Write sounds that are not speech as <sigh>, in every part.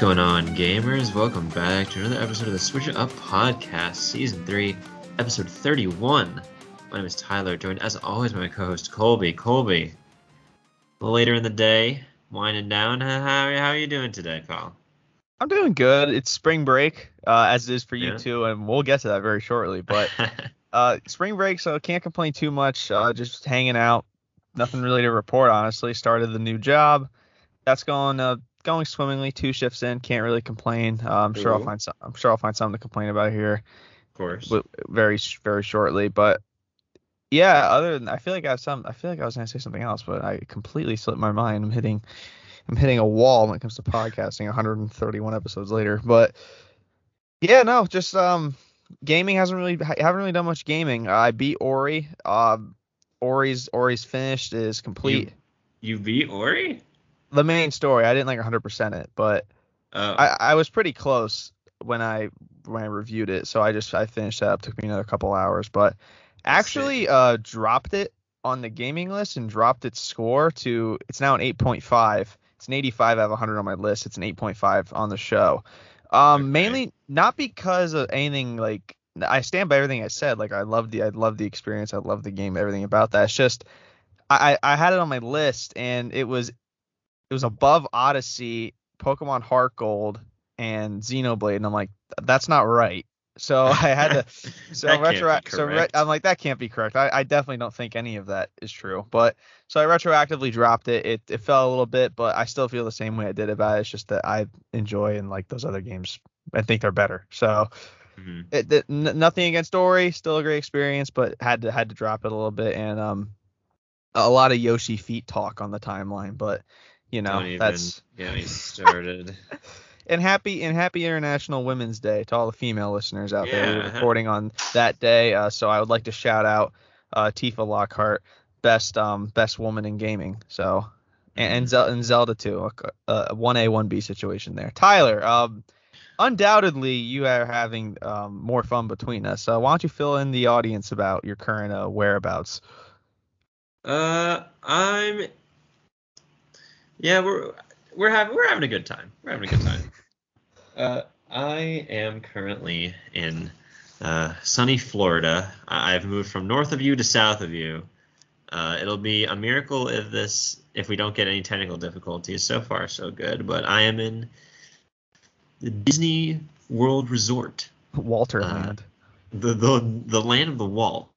What's going on, gamers? Welcome back to another episode of the Switch It Up Podcast, Season 3, Episode 31. My name is Tyler, joined as always by my co host Colby. Colby, later in the day, winding down. How, how are you doing today, pal? I'm doing good. It's spring break, uh, as it is for you Yeah. too, and we'll get to that very shortly. But <laughs> uh, spring break, so can't complain too much. Uh, just hanging out. Nothing really to report, honestly. Started the new job. That's going uh, going swimmingly. Two shifts in. Can't really complain. Uh, I'm sure I'll find some. I'm sure I'll find something to complain about here of course. very very shortly. But yeah, other than I feel like I have some. I feel like I was gonna say something else, but I completely slipped my mind. I'm hitting. I'm hitting a wall when it comes to podcasting 131 episodes later. But yeah, no, just um gaming hasn't really haven't really done much gaming. I beat Ori. Um Ori's Ori's finished is complete. You beat Ori? The main story, I didn't like 100% it, but Oh, I I was pretty close when I when I reviewed it. So I just I finished that up. Took me another couple hours, but actually uh dropped it on the gaming list and dropped its score to it's now an 8.5. It's an 85 out of 100 on my list. It's an 8.5 on the show. Um, Okay. mainly not because of anything like I stand by everything I said. Like I love the I love the experience. I love the game. Everything about that. It's just I I I had it on my list and it was it was above Odyssey, Pokemon Heart Gold, and Xenoblade, and I'm like that's not right. So <laughs> I had to <laughs> so retro so re- I'm like that can't be correct. I, I definitely don't think any of that is true. But so I retroactively dropped it. It it fell a little bit, but I still feel the same way I did about it. It's just that I enjoy and like those other games. I think they're better. So Mhm. it, it, n- nothing against Ori, still a great experience, but had to had to drop it a little bit and um a lot of Yoshi feet talk on the timeline, but you know even that's me started. <laughs> and happy and happy International Women's Day to all the female listeners out there. We're recording on that day, uh, so I would like to shout out uh, Tifa Lockhart, best um best woman in gaming. So and and, Zel- and Zelda too, a one A one B situation there. Tyler, um, undoubtedly you are having um more fun between us. So why don't you fill in the audience about your current uh, whereabouts? Uh, I'm. Yeah, we're we're having we're having a good time. We're having a good time. <laughs> uh, I am currently in uh, sunny Florida. I- I've moved from north of you to south of you. Uh, it'll be a miracle if this if we don't get any technical difficulties. So far, so good. But I am in the Disney World Resort Walter Uh, the the the land of the Walt.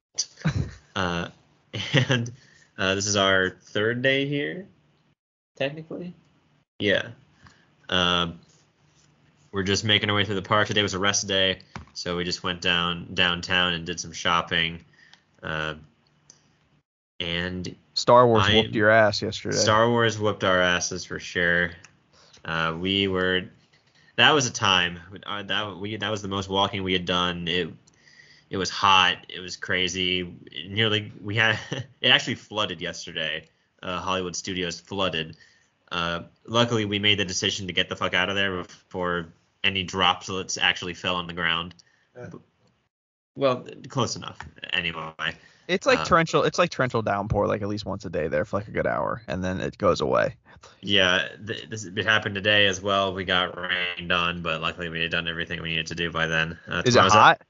<laughs> uh, <laughs> and uh, this is our third day here, technically. Yeah. Um, we're just making our way through the park. Today was a rest day, so we just went down downtown and did some shopping. Uh, and Star Wars I- whooped your ass yesterday. Star Wars whooped our asses for sure. Uh, we were that was a time uh, that we that was the most walking we had done. It it was hot. It was crazy. It nearly we had <laughs> it actually flooded yesterday. Uh, Hollywood studios flooded. Uh, luckily, we made the decision to get the fuck out of there before any droplets actually fell on the ground. Yeah. Well, close enough. Anyway, It's like Uh, torrential. It's like torrential downpour, like at least once a day there for like a good hour, and then it goes away. Yeah, th- this it happened today as well. We got rained on, but luckily we had done everything we needed to do by then. Uh, Is it tomorrow's- hot?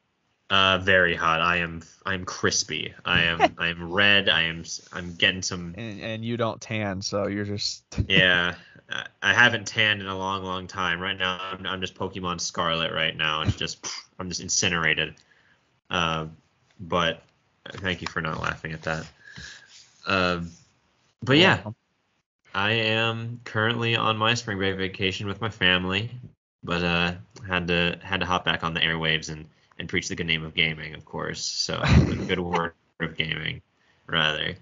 Uh, very hot. I am I am crispy. I am <laughs> I am red. I am I'm getting some. And, and you don't tan, so you're just. <laughs> Yeah, I- I haven't tanned in a long, long time. Right now I'm, I'm just Pokemon Scarlet. Right now it's just <laughs> I'm just incinerated. Uh, but thank you for not laughing at that. Um, but yeah. I am currently on my spring break vacation with my family, but uh, had to had to hop back on the airwaves and, and preach the good name of gaming, of course. So <laughs> the good word of gaming, rather.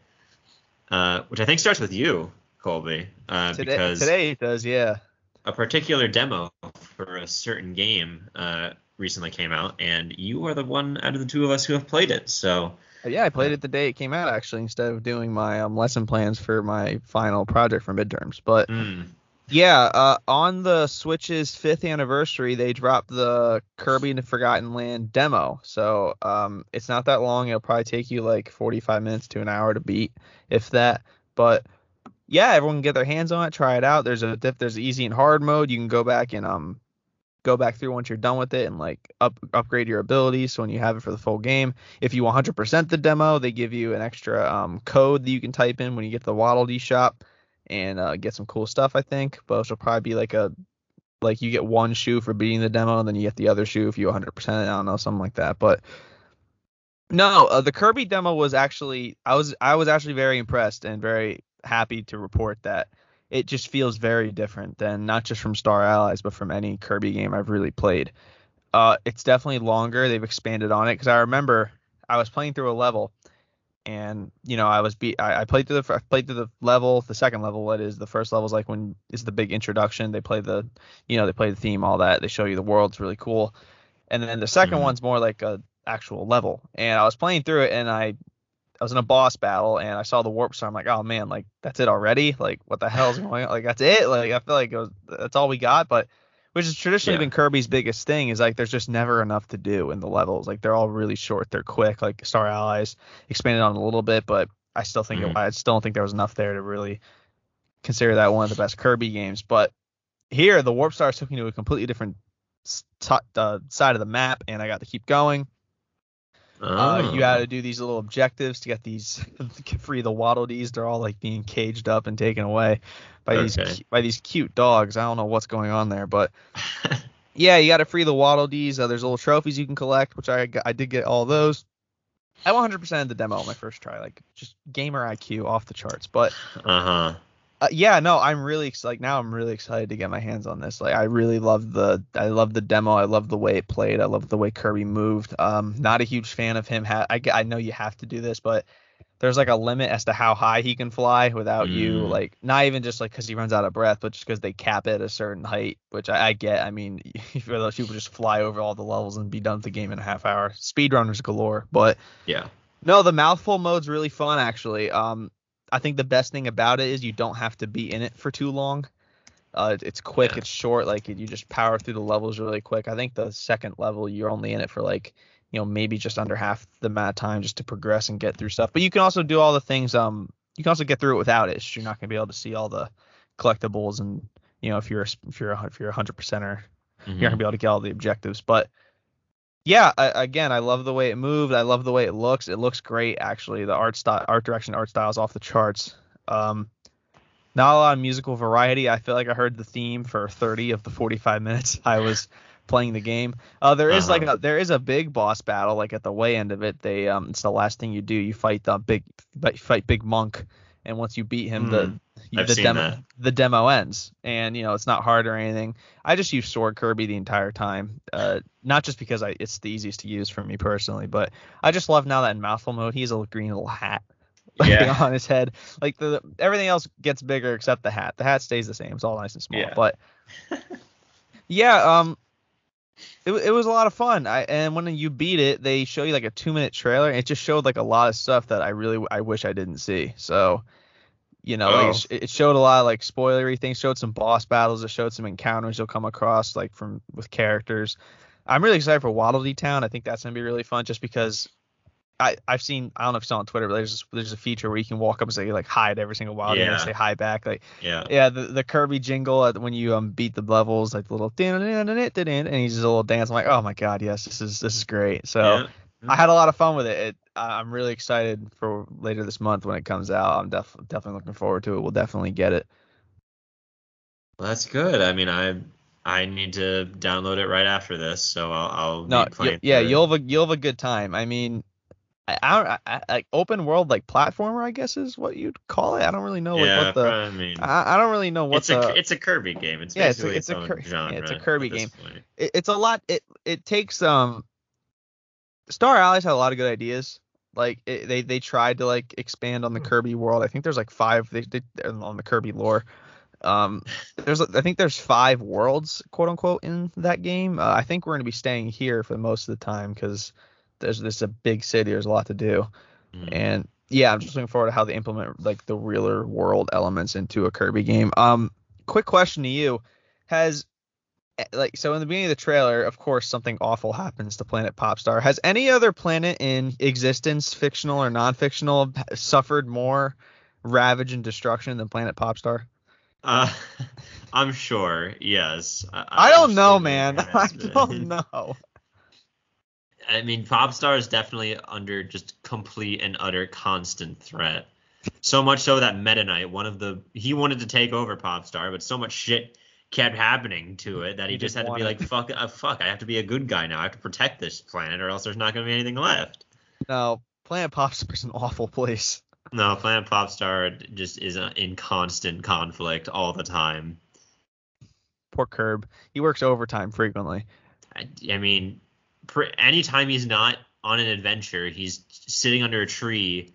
Uh, which I think starts with you, Colby, uh, Today, because today it does, yeah. a particular demo for a certain game uh, recently came out, and you are the one out of the two of us who have played it. So Yeah, I played it the day it came out actually, instead of doing my um, lesson plans for my final project for midterms. But mm, yeah, uh, on the Switch's fifth anniversary, they dropped the Kirby and the Forgotten Land demo. So um, it's not that long. It'll probably take you like 45 minutes to an hour to beat, if that. But yeah, everyone can get their hands on it, try it out. There's a there's easy and hard mode. You can go back and um go back through once you're done with it and like up upgrade your abilities. So when you have it for the full game, if you 100% the demo, they give you an extra um, code that you can type in when you get the Waddle Dee shop and uh, get some cool stuff. I think, but it'll probably be like a like you get one shoe for beating the demo, and then you get the other shoe if you 100%. I don't know, something like that. But no, uh, the Kirby demo was actually I was I was actually very impressed and very happy to report that it just feels very different than not just from Star Allies, but from any Kirby game I've really played. Uh, it's definitely longer. They've expanded on it because I remember I was playing through a level, and you know I was be I, I played through the I played through the level, the second level. What is the first level is like when is the big introduction. They play the, you know, they play the theme, all that. They show you the world. It's really cool. And then the 2nd Mhm. one's more like a actual level. And I was playing through it, and I I was in a boss battle and I saw the warp star. I'm like, oh man, like that's it already? Like what the hell's going on? Like that's it? Like I feel like it was, that's all we got. But which has traditionally Yeah. been Kirby's biggest thing is like there's just never enough to do in the levels. Like they're all really short, they're quick. Like Star Allies expanded on a little bit, but I still think Mhm. I still don't think there was enough there to really consider that one of the best Kirby games. But here the warp stars took me to a completely different t- uh, side of the map, and I got to keep going. Uh, Oh. you got to do these little objectives to get these <laughs> free the Waddle Dees. They're all like being caged up and taken away by these Okay. cu- by these cute dogs. I don't know what's going on there, but <laughs> yeah, you got to free the Waddle Dees. Uh, there's little trophies you can collect, which I I did get all those. I 100% the demo on my first try, like just gamer IQ off the charts. But uh huh. Uh, yeah, no, I'm really ex- like now I'm really excited to get my hands on this. Like I really love the I love the demo. I love the way it played. I love the way Kirby moved. Um, not a huge fan of him. Ha- I I know you have to do this, but there's like a limit as to how high he can fly without you Mm. like not even just like because he runs out of breath, but just because they cap it at a certain height, which I, I get. I mean, <laughs> for those people just fly over all the levels and be done with the game in a half hour. Speedrunners galore, but Yeah. no, the mouthful mode's really fun actually. Um, I think the best thing about it is you don't have to be in it for too long. Uh, it's quick, Yeah. it's short, like you just power through the levels really quick. I think the second level you're only in it for like, you know, maybe just under half the amount of time just to progress and get through stuff. But you can also do all the things. Um, you can also get through it without it. You're not gonna be able to see all the collectibles and you know if you're if you're a, if you're a hundred percenter you're not gonna be able to get all the objectives. But yeah, I, again, I love the way it moved. I love the way it looks. It looks great, actually. The art style, art direction, art style is off the charts. Um, not a lot of musical variety. I feel like I heard the theme for 30 of the 45 minutes I was <laughs> playing the game. Uh, there is like Uh-huh. a there is a big boss battle like at the way end of it. They um it's the last thing you do. You fight the big fight Big Monk, and once you beat him, the Hmm. I've the seen demo that. the demo ends, and you know it's not hard or anything. I just use Sword Kirby the entire time, uh, not just because I it's the easiest to use for me personally, but I just love now that in mouthful mode he has a green little hat <laughs> like, Yeah. on his head. Like the everything else gets bigger except the hat. The hat stays the same. It's all nice and small. Yeah. But <laughs> yeah, um, it, it was a lot of fun. I and when you beat it, they show you like a two minute trailer. And it just showed like a lot of stuff that I really I wish I didn't see. So. You know, like, Oh. it it showed a lot of like spoilery things. Showed some boss battles. It showed some encounters you'll come across like from with characters. I'm really excited for Waddle Dee Town. I think that's gonna be really fun, just because I I've seen I don't know if it's on Twitter, but there's there's a feature where you can walk up and say like hi to every single Waddle Dee and say hi back. Like Yeah. yeah, the, the Kirby jingle at, when you um beat the levels, like the little and he's just a little dance. I'm like, oh my god, yes, this is this is great. So Yeah. I had a lot of fun with it. it I'm really excited for later this month when it comes out. I'm def- definitely looking forward to it. We'll definitely get it. Well, that's good. I mean, I I need to download it right after this, so I'll, I'll No, be playing. y- yeah, through you'll have a you'll have a good time. I mean, I, I I, I, like open world like platformer. I guess is what you'd call it. I don't really know like, yeah, what the I mean, I, I don't really know what it's the a it's a Kirby game. It's Yeah, it's a- basically it's its, a own Kir- yeah, it's a Kirby game. it, it's a lot it it takes um star allies had a lot of good ideas. Like it, they they tried to like expand on the kirby world. I think there's like five they, they on the kirby lore. Um there's i think there's five worlds quote unquote in that game. Uh, i think we're going to be staying here for most of the time because there's this a big city. There's a lot to do. Mhm. and yeah, I'm just looking forward to how they implement like the realer world elements into a Kirby game. Um, quick question to you: Has like so in the beginning of the trailer, of course, something awful happens to Planet Popstar. Has any other planet in existence, fictional or non-fictional, suffered more ravage and destruction than Planet Popstar? Uh, <laughs> I'm sure. Yes. I, I don't know, man. <laughs> I don't know. I mean, Popstar is definitely under just complete and utter constant threat. So much so that Meta Knight, one of the, he wanted to take over Popstar, but so much shit kept happening to it that he, He just had to be want like, fuck, uh, fuck, I have to be a good guy now. I have to protect this planet, or else there's not going to be anything left. No, Planet Popstar's an awful place. No, Planet Popstar just is uh, in constant conflict all the time. Poor Kirb. He works overtime frequently. I, I mean, pr- anytime he's not on an adventure, he's sitting under a tree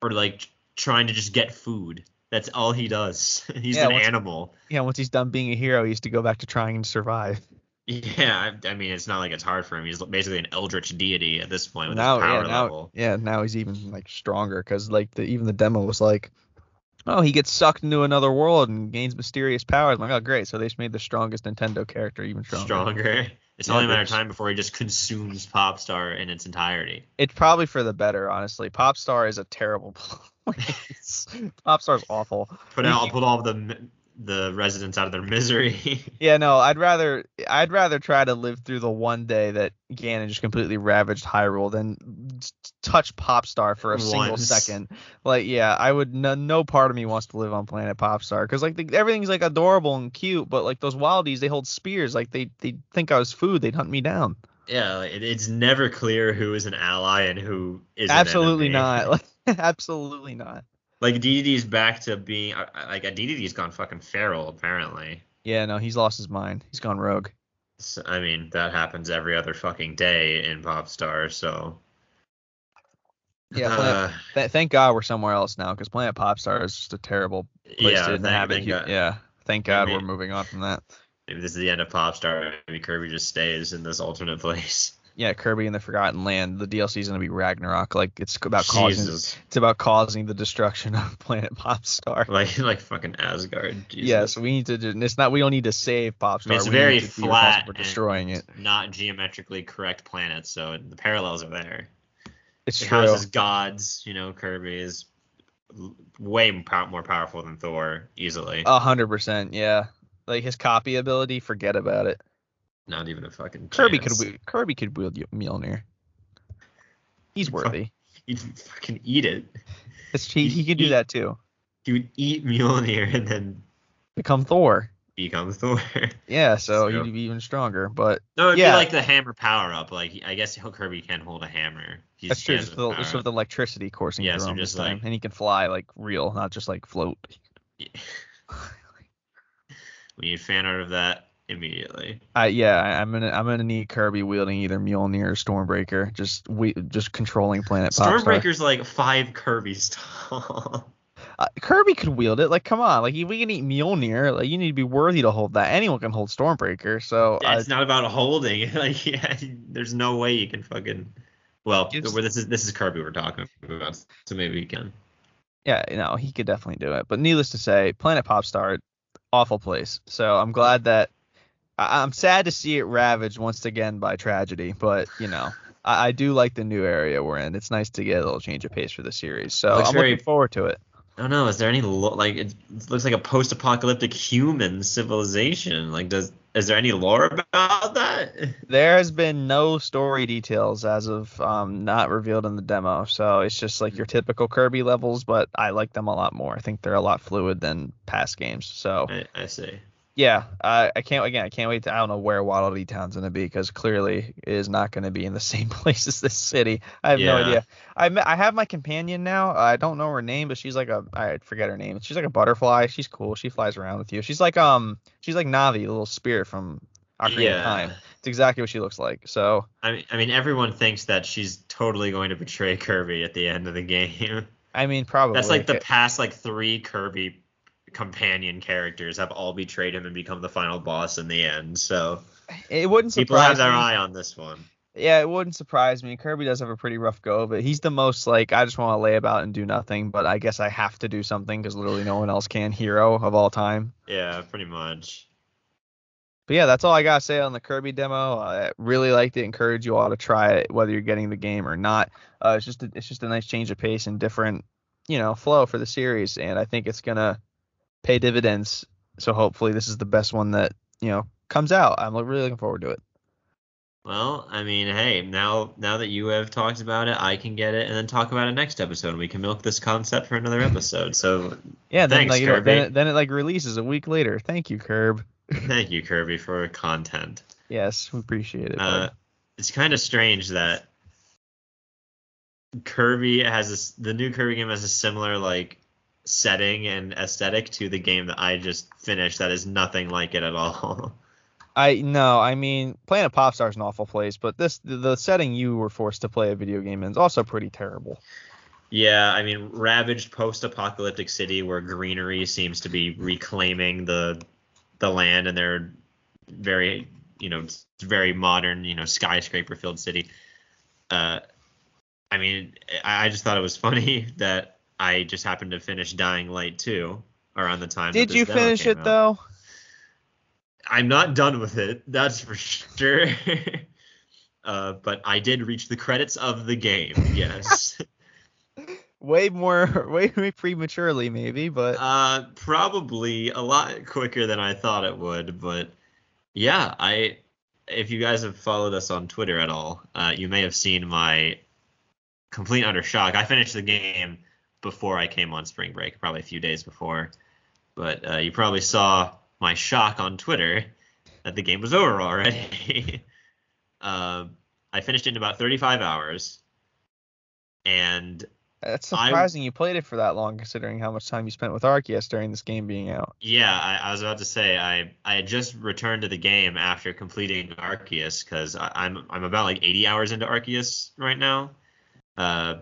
or like trying to just get food. That's all he does. <laughs> He's Yeah, an once- animal. Yeah, once he's done being a hero, he used to go back to trying to survive. Yeah, I, I mean, it's not like it's hard for him. He's basically an eldritch deity at this point with now, his power yeah, now, level. yeah, now he's even like stronger because like the even the demo was like, oh, he gets sucked into another world and gains mysterious powers. I'm like, oh, great. So they just made the strongest Nintendo character even stronger. Stronger. <laughs> It's Yeah, only a matter of time before he just consumes Popstar in its entirety. It's probably for the better, honestly. Popstar is a terrible. <laughs> <laughs> Popstar's awful. Put out, <laughs> put all the the residents out of their misery. <laughs> Yeah, no, I'd rather I'd rather try to live through the one day that Ganon just completely ravaged Hyrule than touch Popstar for a single second. Like, yeah, I would. No, no part of me wants to live on planet Popstar because like the, everything's like adorable and cute, but like those Waddle Dees, they hold spears. Like they they think I was food, they'd hunt me down. Yeah, it, it's never clear who is an ally and who is <laughs> absolutely not. Like, absolutely not. Like DDD's back to being uh, like DDD's gone fucking feral apparently. Yeah, no, he's lost his mind. He's gone rogue. So, I mean that happens every other fucking day in Popstar. So Yeah, uh, Planet, th- thank God we're somewhere else now because Planet Popstar is just a terrible place yeah, to thank, inhabit. thank God. Yeah, thank I God mean- we're moving on from that. Maybe this is the end of Popstar. Maybe Kirby just stays in this alternate <laughs> place. Yeah, Kirby and the Forgotten Land. The DLC is gonna be Ragnarok. Like it's about causing. Jesus, It's about causing the destruction of <laughs> Planet Popstar. like <laughs> like fucking Asgard. Jesus. Yes, we need to. Do, it's not. We don't need to save Popstar. I mean, it's we very need to be flat for and destroying it. not geometrically correct planet, so the parallels are there. It's It true. houses gods. You know, Kirby is l- way pow- more powerful than Thor easily. A hundred percent. Yeah. Like his copy ability, forget about it. Not even a fucking. chance. Kirby could. Kirby could wield Mjolnir. He's worthy. He'd fucking eat it. It's, he he could do that too. He would eat Mjolnir and then Become Thor. become Thor. <laughs> Yeah, so So- he'd be even stronger. But no, it'd Yeah. be like the hammer power up. Like I guess Kirby can hold a hammer. He's, that's true. Just the with, just with electricity coursing Yeah, through so him just this time, like- and he can fly like real, not just like float. Yeah. <laughs> we need fan art of that immediately. I yeah, I, I'm gonna I'm gonna need Kirby wielding either Mjolnir or Stormbreaker, just we just controlling Planet Popstar. Stormbreaker's like five Kirby's tall. <laughs> Uh, Kirby could wield it. Like, come on, like if we can eat Mjolnir, like you need to be worthy to hold that. Anyone can hold Stormbreaker, so Yeah, it's not about holding. <laughs> Like, yeah, there's no way you can fucking. Well, Gives- this is this is Kirby we're talking about, so maybe we can. yeah, no, he could definitely do it. But needless to say, Planet Popstar, awful place. So I'm glad that I, I'm sad to see it ravaged once again by tragedy. But you know, I, I do like the new area we're in. It's nice to get a little change of pace for the series. So Looks I'm very- looking forward to it. I don't know. Is there any lo- like it looks like a post-apocalyptic human civilization? Like, does is there any lore about that? <laughs> There has been no story details as of um, not revealed in the demo, so it's just like your typical Kirby levels, but I like them a lot more. I think they're a lot fluid than past games. So I, I see. Yeah, I, I can't again. I can't wait. To, I don't know where Waddle Dee Town's gonna be because clearly it is not gonna be in the <laughs> same place as this city. I have no idea. I I have my companion now. I don't know her name, but she's like a I forget her name. She's like a butterfly. She's cool. She flies around with you. She's like um she's like Navi, the little spirit from Ocarina yeah. of Time. It's exactly what she looks like. So I mean, I mean, everyone thinks that she's totally going to betray Kirby at the end of the <laughs> game. I mean, probably. That's like the past like three Kirby companion characters have all betrayed him and become the final boss in the end. So It wouldn't people have their me. eye on this one. Yeah, it wouldn't surprise me. Kirby does have a pretty rough go, but he's the most like I just want to lay about and do nothing, but I guess I have to do something because literally no one else can. Hero of all time. Yeah, pretty much. But yeah, that's all I gotta say on the Kirby demo. I really liked it. Encourage you all to try it, whether you're getting the game or not. Uh, it's just a, it's just a nice change of pace and different you know flow for the series, and I think it's gonna pay dividends. So hopefully this is the best one that you know comes out. I'm really looking forward to it. Well, I mean, hey, now now that you have talked about it, I can get it and then talk about it next episode. and We can milk this concept for another episode. So <laughs> Yeah, then Thanks, like know, Kirby. then, it, then it like releases a week later. Thank you, Kirb. <laughs> thank you, Kirby, for content. Yes, we appreciate it. Uh, it's kind of strange that Kirby has a s the new Kirby game has a similar like setting and aesthetic to the game that I just finished. That is nothing like it at all. <laughs> I no, I mean Planet Popstar is an awful place, but this the, setting you were forced to play a video game in is also pretty terrible. yeah, I mean, ravaged post-apocalyptic city where greenery seems to be reclaiming the the land, and they're very you know very modern you know skyscraper filled city. Uh, I mean, I, I just thought it was funny <laughs> that I just happened to finish Dying Light 2 around the time. Did you finish it out. though? I'm not done with it, that's for sure. <laughs> uh, but I did reach the credits of the game. <laughs> Yes. Way more, <laughs> way more prematurely maybe, but uh, probably a lot quicker than I thought it would, but yeah, I. If you guys have followed us on Twitter at all, uh, you may have seen my complete under shock. I finished the game before I came on spring break, probably a few days before. But uh, you probably saw my shock on Twitter that the game was over already. <laughs> uh, I finished it in about 35 hours, and that's I- surprising you played it for that long, considering how much time you spent with Arceus during this game being out. Yeah, I, I was about to say I I had just returned to the game after completing Arceus because I'm I'm about like 80 hours into Arceus right now. Uh,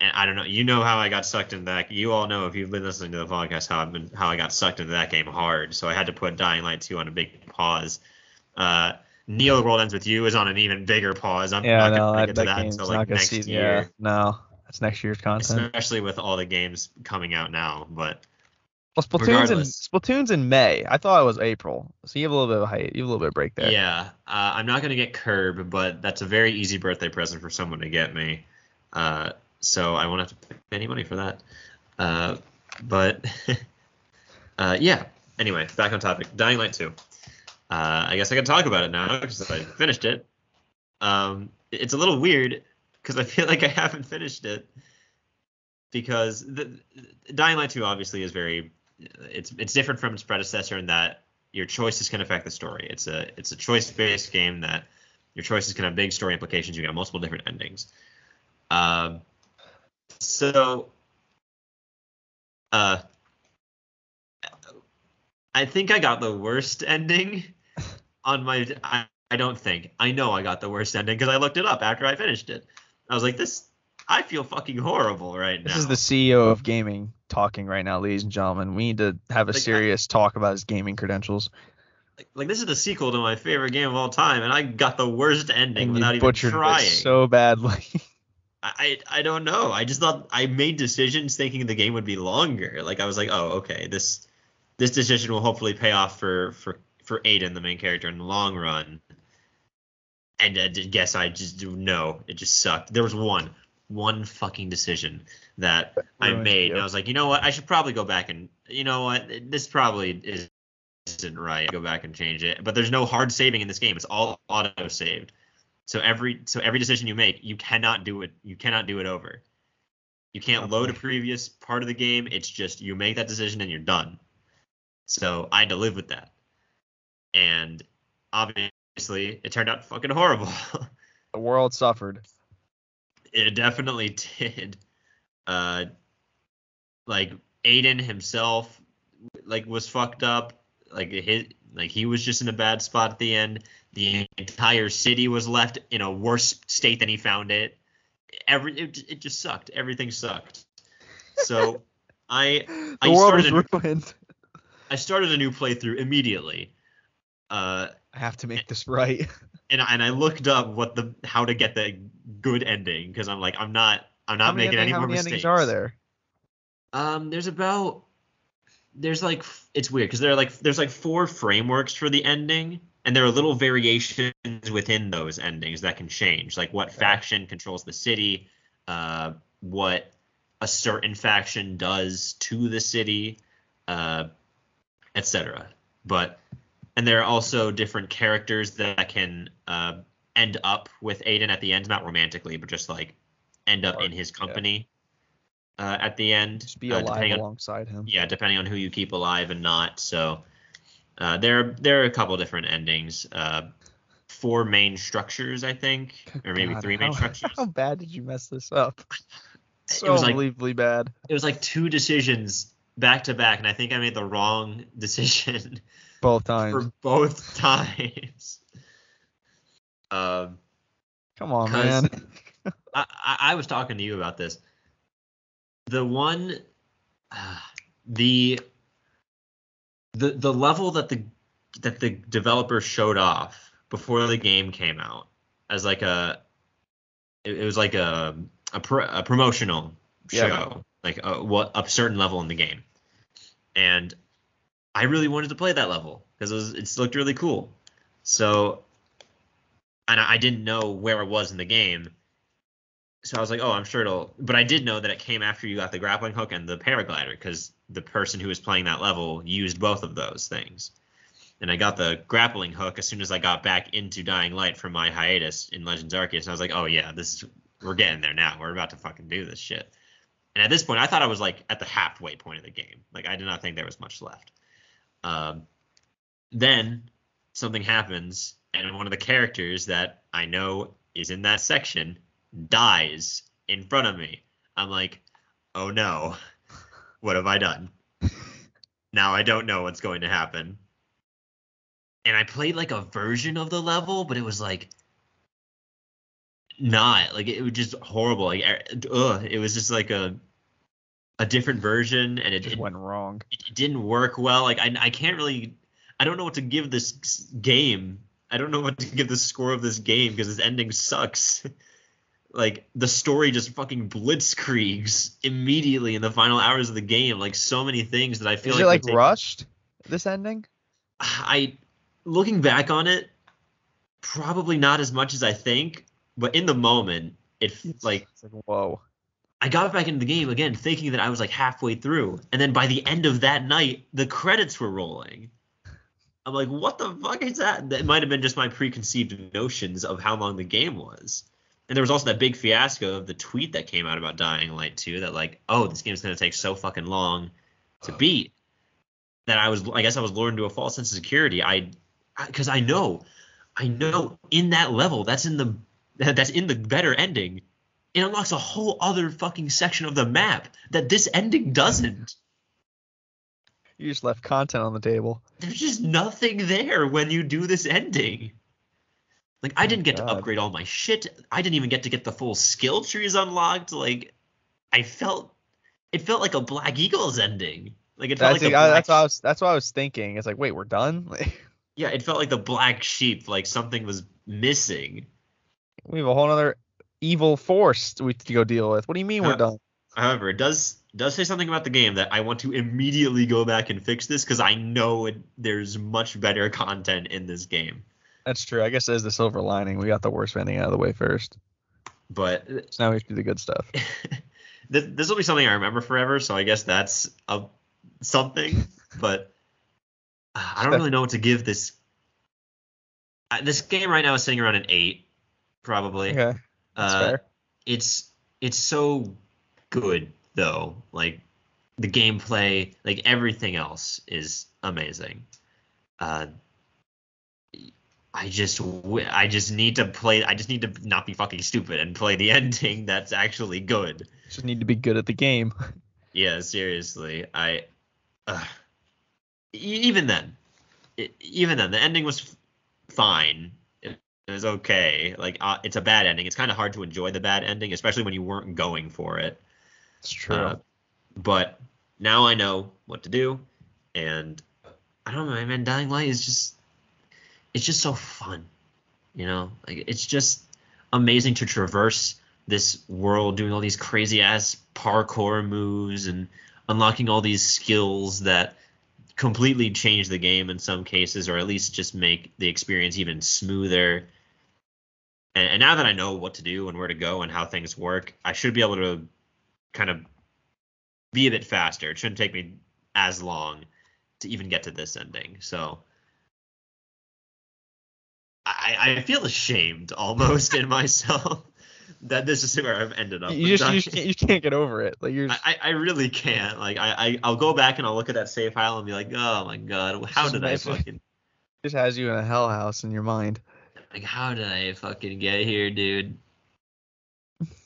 and I don't know. You know how I got sucked into that. You all know if you've been listening to the podcast how I've been how I got sucked into that game hard. So I had to put Dying Light 2 on a big pause. Uh, Neo World Ends with You is on an even bigger pause. I'm Yeah, not no, gonna that, get to that that until like next see. year Yeah, no, that's next year's content. especially with all the games coming out now. But Well, Splatoon's in. Splatoon's in May. I thought it was April, so you have a little bit of height. You have a little bit of break there. Yeah, uh, I'm not gonna get Curb, but that's a very easy birthday present for someone to get me. Uh, so I won't have to pay any money for that. Uh, but <laughs> uh, yeah. Anyway, back on topic. Dying Light 2. Uh, I guess I can talk about it now because I finished it. Um, it's a little weird because I feel like I haven't finished it because the, Dying Light 2 obviously is very it's it's different from its predecessor in that your choices can affect the story. It's a it's a choice based game that your choices can have big story implications. You got multiple different endings. Um, so, uh, I think I got the worst ending on my. I, I don't think I know I got the worst ending because I looked it up after I finished it. I was like, this. I feel fucking horrible right now. This is the CEO of gaming talking right now, ladies and gentlemen. We need to have a Like, I- serious talk about his gaming credentials. like, like this is the sequel to my favorite game of all time, and I got the worst ending And without even butchered trying. it so badly. <laughs> I I don't know. I just thought I made decisions thinking the game would be longer. Like I was like, oh, okay, this this decision will hopefully pay off for for for Aiden, the main character, in the long run. And I guess I just do. no, it just sucked. There was one one fucking decision that I made, and I was like, you know what? I should probably go back and you know what? This probably is isn't right. Go back and change it. But there's no hard saving in this game. It's all auto saved. So every so every decision you make, you cannot do it. You cannot do it over. You can't Okay. load a previous part of the game. It's just you make that decision and you're done. So I had to live with that. And obviously, it turned out fucking horrible. <laughs> the world suffered. it definitely <laughs> did. Uh, like Aiden himself, like was fucked up. Like his, like he was just in a bad spot at the end. The entire city was left in a worse state than he found it. Every it, it just sucked. Everything sucked. So <laughs> I The I world was started ruined. I started a new playthrough immediately. Uh, I have to make this right. <laughs> and I- and I looked up what the how to get the good ending because I'm like I'm not I'm not how many, making ending- any how more many mistakes. endings are there? Um, there's about there's like it's weird because there are like there's like four frameworks for the ending, and there are little variations within those endings that can change, like what faction controls the city, uh, what a certain faction does to the city, uh, etc. But and there are also different characters that can uh, end up with Aiden at the end, not romantically, but just like end up Or- in his company uh, at the end. Just be uh, alive on- alongside him. yeah, depending on who you keep alive and not. So uh, there there are a couple different endings. Uh, four main structures, I think, or maybe God, three main structures. How bad did you mess this up? <laughs> it So was like unbelievably bad. it was like two decisions back to back, and I think I made the wrong <laughs> decision Both times. for both <laughs> times. Um, Come on, man. I, I I was talking to you about this. The one, uh, the the the level that the that the developer showed off before the game came out as like a it, it was like a a, pro, a promotional Yeah. show like a, what a certain level in the game and i really wanted to play that level because it, was- it's looked really cool so and I, I didn't know where it was in the game so i was like oh i'm sure it'll but i did know that it came after you got the grappling hook and the paraglider because the person who was playing that level used both of those things and I got the grappling hook as soon as I got back into Dying Light from my hiatus in Legends Arceus. And I was like, oh yeah, this is we're getting there now. We're about to fucking do this shit. And at this point, I thought I was like at the halfway point of the game. Like I did not think there was much left. Um, then something happens, and one of the characters that I know is in that section dies in front of me. I'm like, oh no, what have I done? now I don't know what's going to happen and I played like a version of the level, but it was like not like it was just horrible. Like, er, ugh, it was just like a a different version, and it, just went wrong. it didn't work well. Like, I I can't really, I don't know what to give this game. I don't know what to give the score of this game because this ending sucks. <laughs> like the story just fucking blitzkriegs immediately in the final hours of the game. Like so many things that I feel Is like it like rushed? This ending? <sighs> I looking back on it, probably not as much as I think, but in the moment, it f- like It's like whoa. I got back into the game again thinking that I was like halfway through, and then by the end of that night, the credits were rolling. I'm like, what the fuck is that? That might have been just my preconceived notions of how long the game was. And there was also that big fiasco of the tweet that came out about Dying Light 2 that like, oh, this game's gonna take so fucking long to uh-huh. beat that I was, I guess I was lured into a false sense of security. I, because I know, I know in that level, that's in the, <laughs> that's in the better ending. It unlocks a whole other fucking section of the map that this ending doesn't. You just left content on the table. There's just nothing there when you do this ending. Like I didn't get to upgrade all my shit. I didn't even get to get the full skill trees unlocked. Like I felt it felt like a Black Eagles ending. Like it felt That's, like the- the I- black, that's what I was that's what I was thinking. It's like, wait, we're done? <laughs> Like, yeah, it felt like the black sheep. Like something was missing. we have a whole other evil force we to go deal with. What do you mean we're Uh, done? However, it does does say something about the game that I want to immediately go back and fix this because I know it, there's much better content in this game. That's true. I guess there's the silver lining. We got the worst ending out of the way first. But So now we have to do the good stuff. <laughs> this, will be something I remember forever. So I guess that's a something. But I don't really know what to give this. This game right now is sitting around an eight, probably. Okay. That's Uh, fair. it's it's so good though. Like the gameplay, like everything else is amazing. Uh, I just I just need to play. I just need to not be fucking stupid and play the <laughs> ending that's actually good. Just need to be good at the game. <laughs> Yeah, seriously. I uh, even then, it, even then, the ending was f- fine. It, it was okay. Like uh, it's a bad ending. It's kind of hard to enjoy the bad ending, especially when you weren't going for it. It's true. Uh, but now I know what to do, and I don't know, man. Dying Light is just, it's just so fun, you know. Like it's just amazing to traverse this world, doing all these crazy ass parkour moves and unlocking all these skills that completely change the game in some cases, or at least just make the experience even smoother. And, and now that I know what to do and where to go and how things work, I should be able to kind of be a bit faster. It shouldn't take me as long to even get to this ending. So I, I feel ashamed almost in myself <laughs> that this is where I've ended up. You just, you, just can't, you can't get over it. Like you're. Just, I, I really can't. Like I, I I'll go back and I'll look at that save file and be like, oh my god, how did I fucking? <laughs> Just has you in a hell house in your mind. Like how did I fucking get here, dude?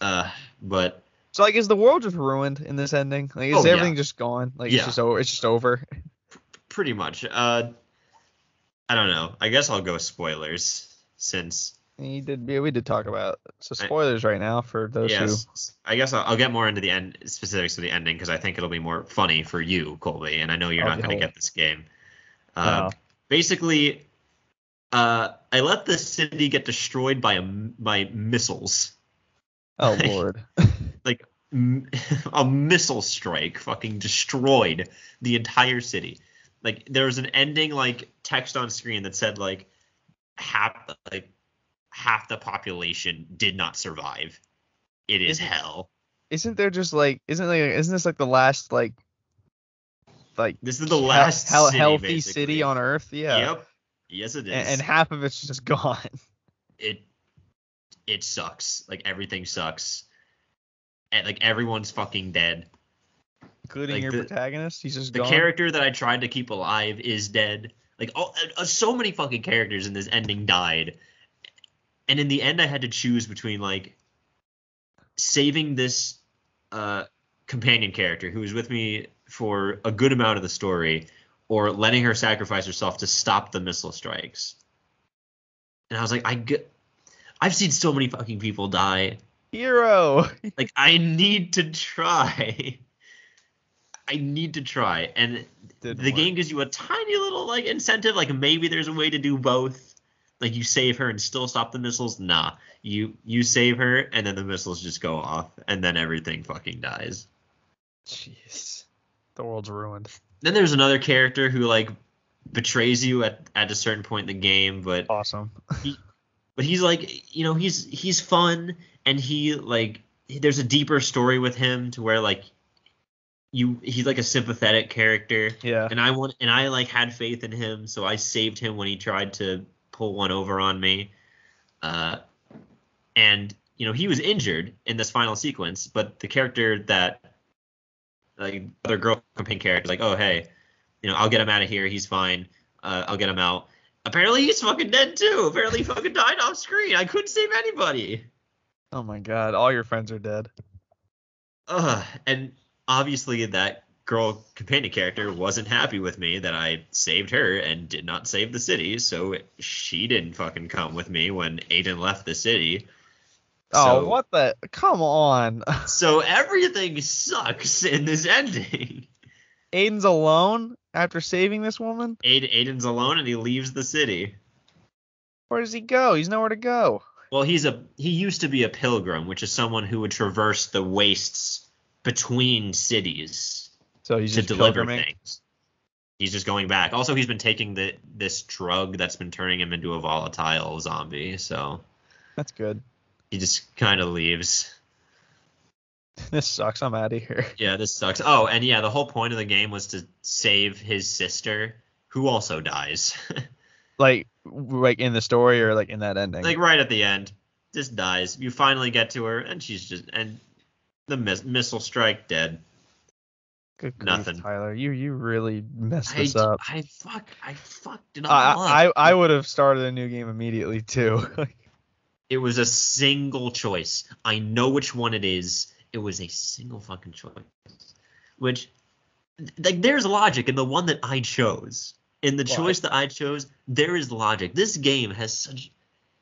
Uh, but. So like, is the world just ruined in this ending? Like, is oh, everything yeah. just gone? Like, yeah. it's just over. It's just over. Pretty much. Uh, I don't know. I guess I'll go spoilers since he did. Yeah, we did talk about so spoilers I, right now for those yes, who. I guess I'll, I'll, get more into the end specifics of the ending because I think it'll be more funny for you, Colby, and I know you're not going to get this game. Uh, no. Basically, uh, I let the city get destroyed by a, by missiles. Oh <laughs> lord. <laughs> like <laughs> a missile strike fucking destroyed the entire city. Like there was an ending like text on screen that said like half like half the population did not survive. It is isn't, hell. Isn't there just like isn't like isn't this like the last like like this is the last hell, city, healthy basically. city on earth? Yeah. Yep. Yes, it is. And, and half of it's just <laughs> gone. It it sucks. Like everything sucks. And like everyone's fucking dead. Including like, your the, protagonist, he's just the gone. character that I tried to keep alive is dead. Like all, uh, so many fucking characters in this ending died, and in the end I had to choose between like saving this uh, companion character who was with me for a good amount of the story, or letting her sacrifice herself to stop the missile strikes. And I was like, I get, I've seen so many fucking people die. Hero. <laughs> like I need to try. <laughs> I need to try. And Didn't the work. game gives you a tiny little like incentive, like maybe there's a way to do both. Like you save her and still stop the missiles. Nah, you you save her and then the missiles just go off and then everything fucking dies. Jeez, the world's ruined. Then there's another character who like betrays you at at a certain point in the game, but awesome. he, but he's like you know he's he's fun and he like there's a deeper story with him to where like you he's like a sympathetic character. Yeah. And I want and I like had faith in him, so I saved him when he tried to pull one over on me. Uh and you know, he was injured in this final sequence, but the character that like other girl companion character like, "Oh, hey, you know, I'll get him out of here. He's fine. Uh, I'll get him out." Apparently he's fucking dead too. Apparently he fucking died off screen. I couldn't save anybody. Oh my god, all your friends are dead. Ugh, and obviously that girl companion character wasn't happy with me that I saved her and did not save the city, so she didn't fucking come with me when Aiden left the city. Oh, so, what the? Come on. <laughs> so everything sucks in this ending. Aiden's alone after saving this woman? Aiden, Aiden's alone and he leaves the city. Where does he go? He's nowhere to go. Well, he's a he used to be a pilgrim, which is someone who would traverse the wastes between cities so he's to deliver things. He's just going back. Also, he's been taking the this drug that's been turning him into a volatile zombie. So that's good. He just kind of leaves. <laughs> This sucks. I'm out of here. Yeah, this sucks. Oh, and yeah, the whole point of the game was to save his sister, who also dies. <laughs> like, like in the story or like in that ending? Like right at the end, just dies. You finally get to her, and she's just and the miss, missile strike dead. Good grief, Nothing. Tyler, you you really messed this I, up. I fuck I fucked it all I, up. I I would have started a new game immediately too. <laughs> it was a single choice. I know which one it is. It was a single fucking choice. Which like there's logic in the one that I chose. In the what? choice that I chose, there is logic. This game has such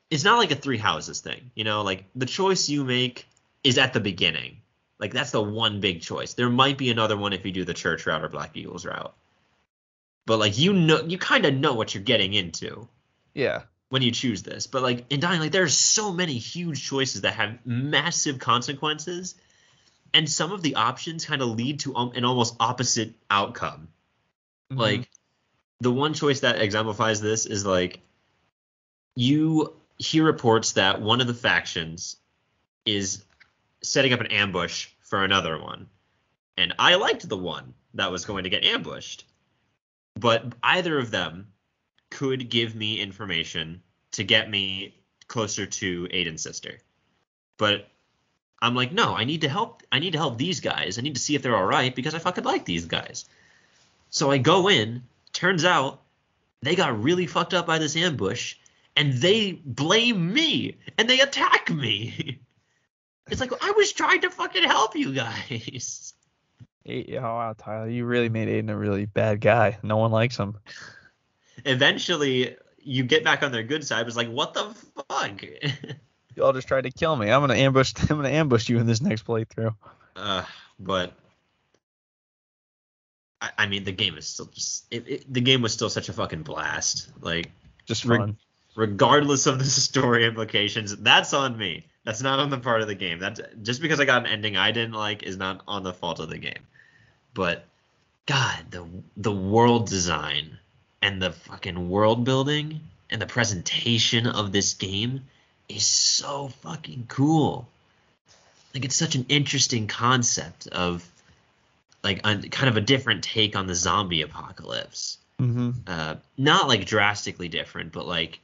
it's not like a three houses thing, you know, like the choice you make is at the beginning like that's the one big choice. There might be another one if you do the church route or Black Eagles route. But like you know you kind of know what you're getting into. Yeah. When you choose this. But like in Dying Light there's so many huge choices that have massive consequences and some of the options kind of lead to um, an almost opposite outcome. Mm-hmm. Like the one choice that exemplifies this is like you hear reports that one of the factions is setting up an ambush for another one. and I liked the one that was going to get ambushed. But either of them could give me information to get me closer to Aiden's sister. But I'm like, no, I need to help. I need to help these guys. I need to see if they're all right because I fucking like these guys. So I go in. Turns out they got really fucked up by this ambush, and they blame me and they attack me. <laughs> It's like I was trying to fucking help you guys. <laughs> Hey, oh wow, Tyler, you really made Aiden a really bad guy. No one likes him. Eventually, you get back on their good side. It was like, what the fuck? <laughs> You all just tried to kill me. I'm gonna ambush. <laughs> I'm gonna ambush you in this next playthrough. Uh, but I, I mean, the game is still just it, it, the game was still such a fucking blast. Like, Just fun. regardless of the story implications, that's on me. That's not on the part of the game. That's just because I got an ending I didn't like is not on the fault of the game. But God, the the world design and the fucking world building and the presentation of this game is so fucking cool. Like it's such an interesting concept of like a, kind of a different take on the zombie apocalypse hmm uh, not like drastically different, but like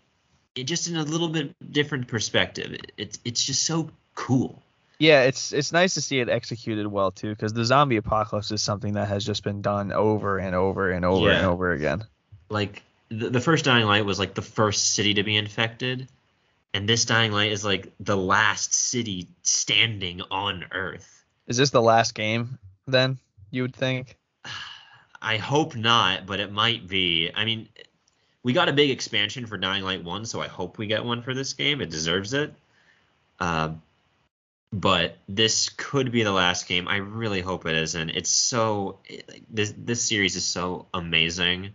just in a little bit different perspective. It, it's it's just so cool. Yeah, it's it's nice to see it executed well too, because the zombie apocalypse is something that has just been done over and over and over and over again. Like the, the first Dying Light was like the first city to be infected, and this Dying Light is like the last city standing on Earth. Is this the last game then? You would think. <sighs> I hope not, but it might be. I mean, we got a big expansion for Dying Light 1, so I hope we get one for this game. It deserves it. Uh, but this could be the last game. I really hope it isn't. It's so this this series is so amazing.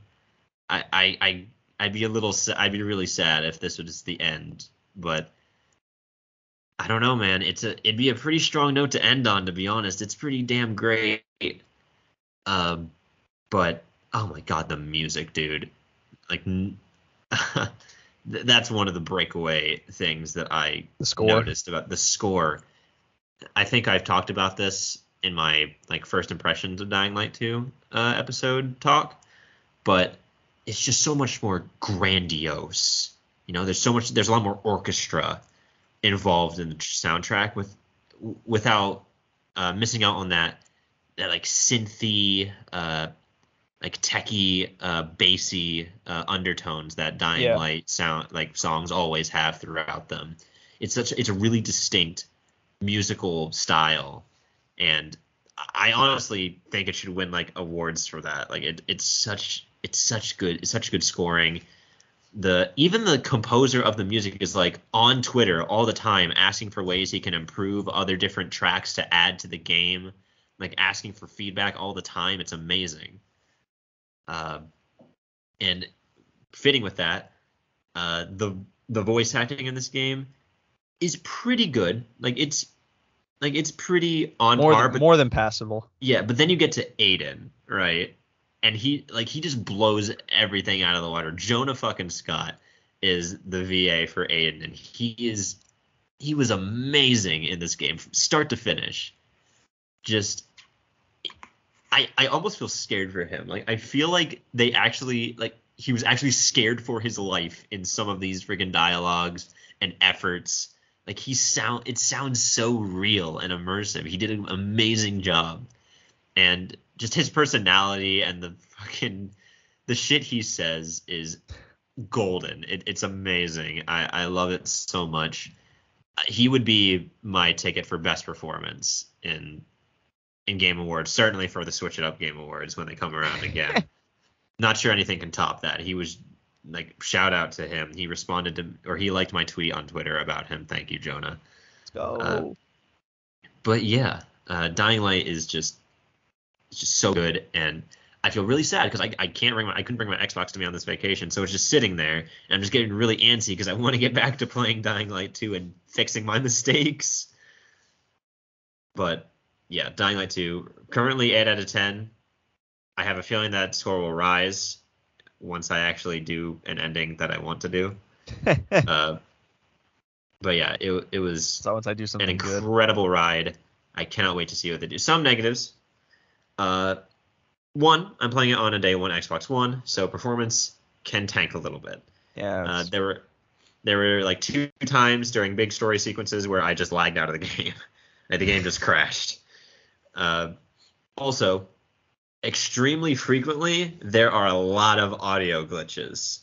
I I, I I'd be a little I'd be really sad if this was the end, but I don't know, man. It's a it'd be a pretty strong note to end on, to be honest. It's pretty damn great. Um, but oh my god, the music, dude! Like, <laughs> that's one of the breakaway things that I noticed about the score. I think I've talked about this in my like first impressions of Dying Light 2 uh, episode talk, but it's just so much more grandiose. You know, there's so much, there's a lot more orchestra involved in the soundtrack with without uh, missing out on that that like synthy, uh, like techie, uh, bassy uh, undertones that Dying Yeah. Light sound like songs always have throughout them. It's such it's a really distinct musical style, and I honestly think it should win like awards for that. Like it, it's such it's such good it's such good scoring. The even the composer of the music is like on Twitter all the time asking for ways he can improve other different tracks to add to the game, like asking for feedback all the time. It's amazing. Uh, and fitting with that, uh, the the voice acting in this game is pretty good. Like it's like it's pretty on More par, than, but more than passable. yeah, but then you get to Aiden, right? And he like he just blows everything out of the water. Jonah fucking Scott is the VA for Aiden, and he is he was amazing in this game from start to finish. Just I I almost feel scared for him. Like I feel like they actually like he was actually scared for his life in some of these freaking dialogues and efforts. Like he sound it sounds so real and immersive. He did an amazing job. And just his personality and the fucking the shit he says is golden. It, it's amazing. I, I love it so much. Uh, he would be my ticket for best performance in in Game Awards, certainly for the Switch It Up Game Awards when they come around again. <laughs> Not sure anything can top that. He was like shout out to him. He responded to or he liked my tweet on Twitter about him. Thank you, Jonah. Let's go. Uh, But yeah, uh, Dying Light is just it's just so good, and I feel really sad because I, I can't bring my I couldn't bring my Xbox to me on this vacation, so it's just sitting there, and I'm just getting really antsy because I want to get back to playing Dying Light 2 and fixing my mistakes. But yeah, Dying Light 2 currently 8 out of 10. I have a feeling that score will rise once I actually do an ending that I want to do. <laughs> Uh, but yeah, it it was so once I do an something good. incredible ride. I cannot wait to see what they do. Some negatives. Uh, one, I'm playing it on a day one Xbox One, so performance can tank a little bit. Yeah. Uh, there were there were like two times during big story sequences where I just lagged out of the <laughs> game. and the game just crashed. Uh, also, extremely frequently there are a lot of audio glitches.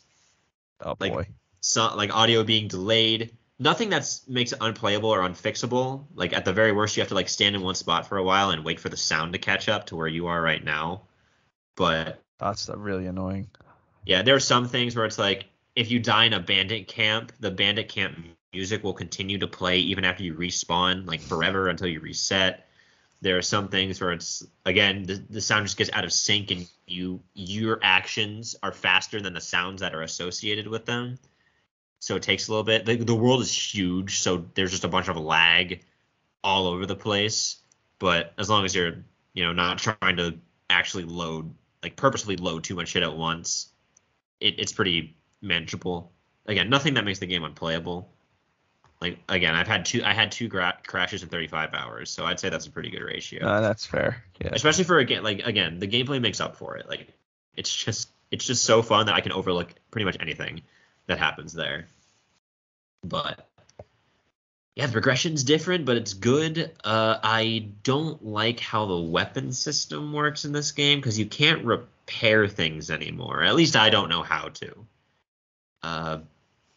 oh like- boy. So, like audio being delayed. Nothing that's makes it unplayable or unfixable. Like at the very worst, you have to like stand in one spot for a while and wait for the sound to catch up to where you are right now. But That's really annoying. yeah, there are some things where it's like if you die in a bandit camp, the bandit camp music will continue to play even after you respawn, like forever until you reset. There are some things where it's again the, the sound just gets out of sync and you your actions are faster than the sounds that are associated with them. So it takes a little bit. The, the world is huge, so there's just a bunch of lag all over the place. But as long as you're, you know, not trying to actually load, like purposely load too much shit at once, it, it's pretty manageable. Again, nothing that makes the game unplayable. Like again, I've had two I had two gra- crashes in 35 hours, so I'd say that's a pretty good ratio. Uh, that's fair. Yeah. Especially for again, like again, the gameplay makes up for it. Like it's just it's just so fun that I can overlook pretty much anything that happens there. But yeah, the progression's different, but it's good. Uh, I don't like how the weapon system works in this game because you can't repair things anymore. At least I don't know how to. Uh,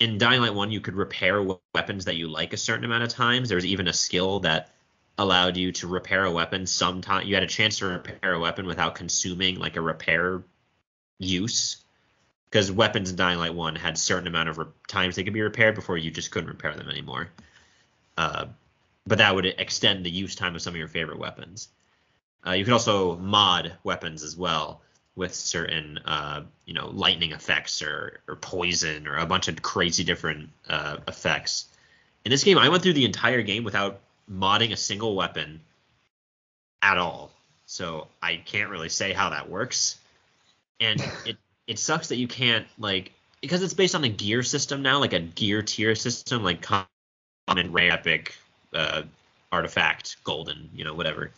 in Dying Light 1, you could repair weapons that you like a certain amount of times. There was even a skill that allowed you to repair a weapon sometime. You had a chance to repair a weapon without consuming like a repair use. Because weapons in Dying Light 1 had certain amount of re- times they could be repaired before you just couldn't repair them anymore. Uh, but that would extend the use time of some of your favorite weapons. Uh, you could also mod weapons as well with certain, uh, you know, lightning effects or, or poison or a bunch of crazy different uh, effects. In this game, I went through the entire game without modding a single weapon at all. So I can't really say how that works. And <laughs> it it sucks that you can't like because it's based on a gear system now, like a gear tier system, like common, rare, epic, uh, artifact, golden, you know, whatever.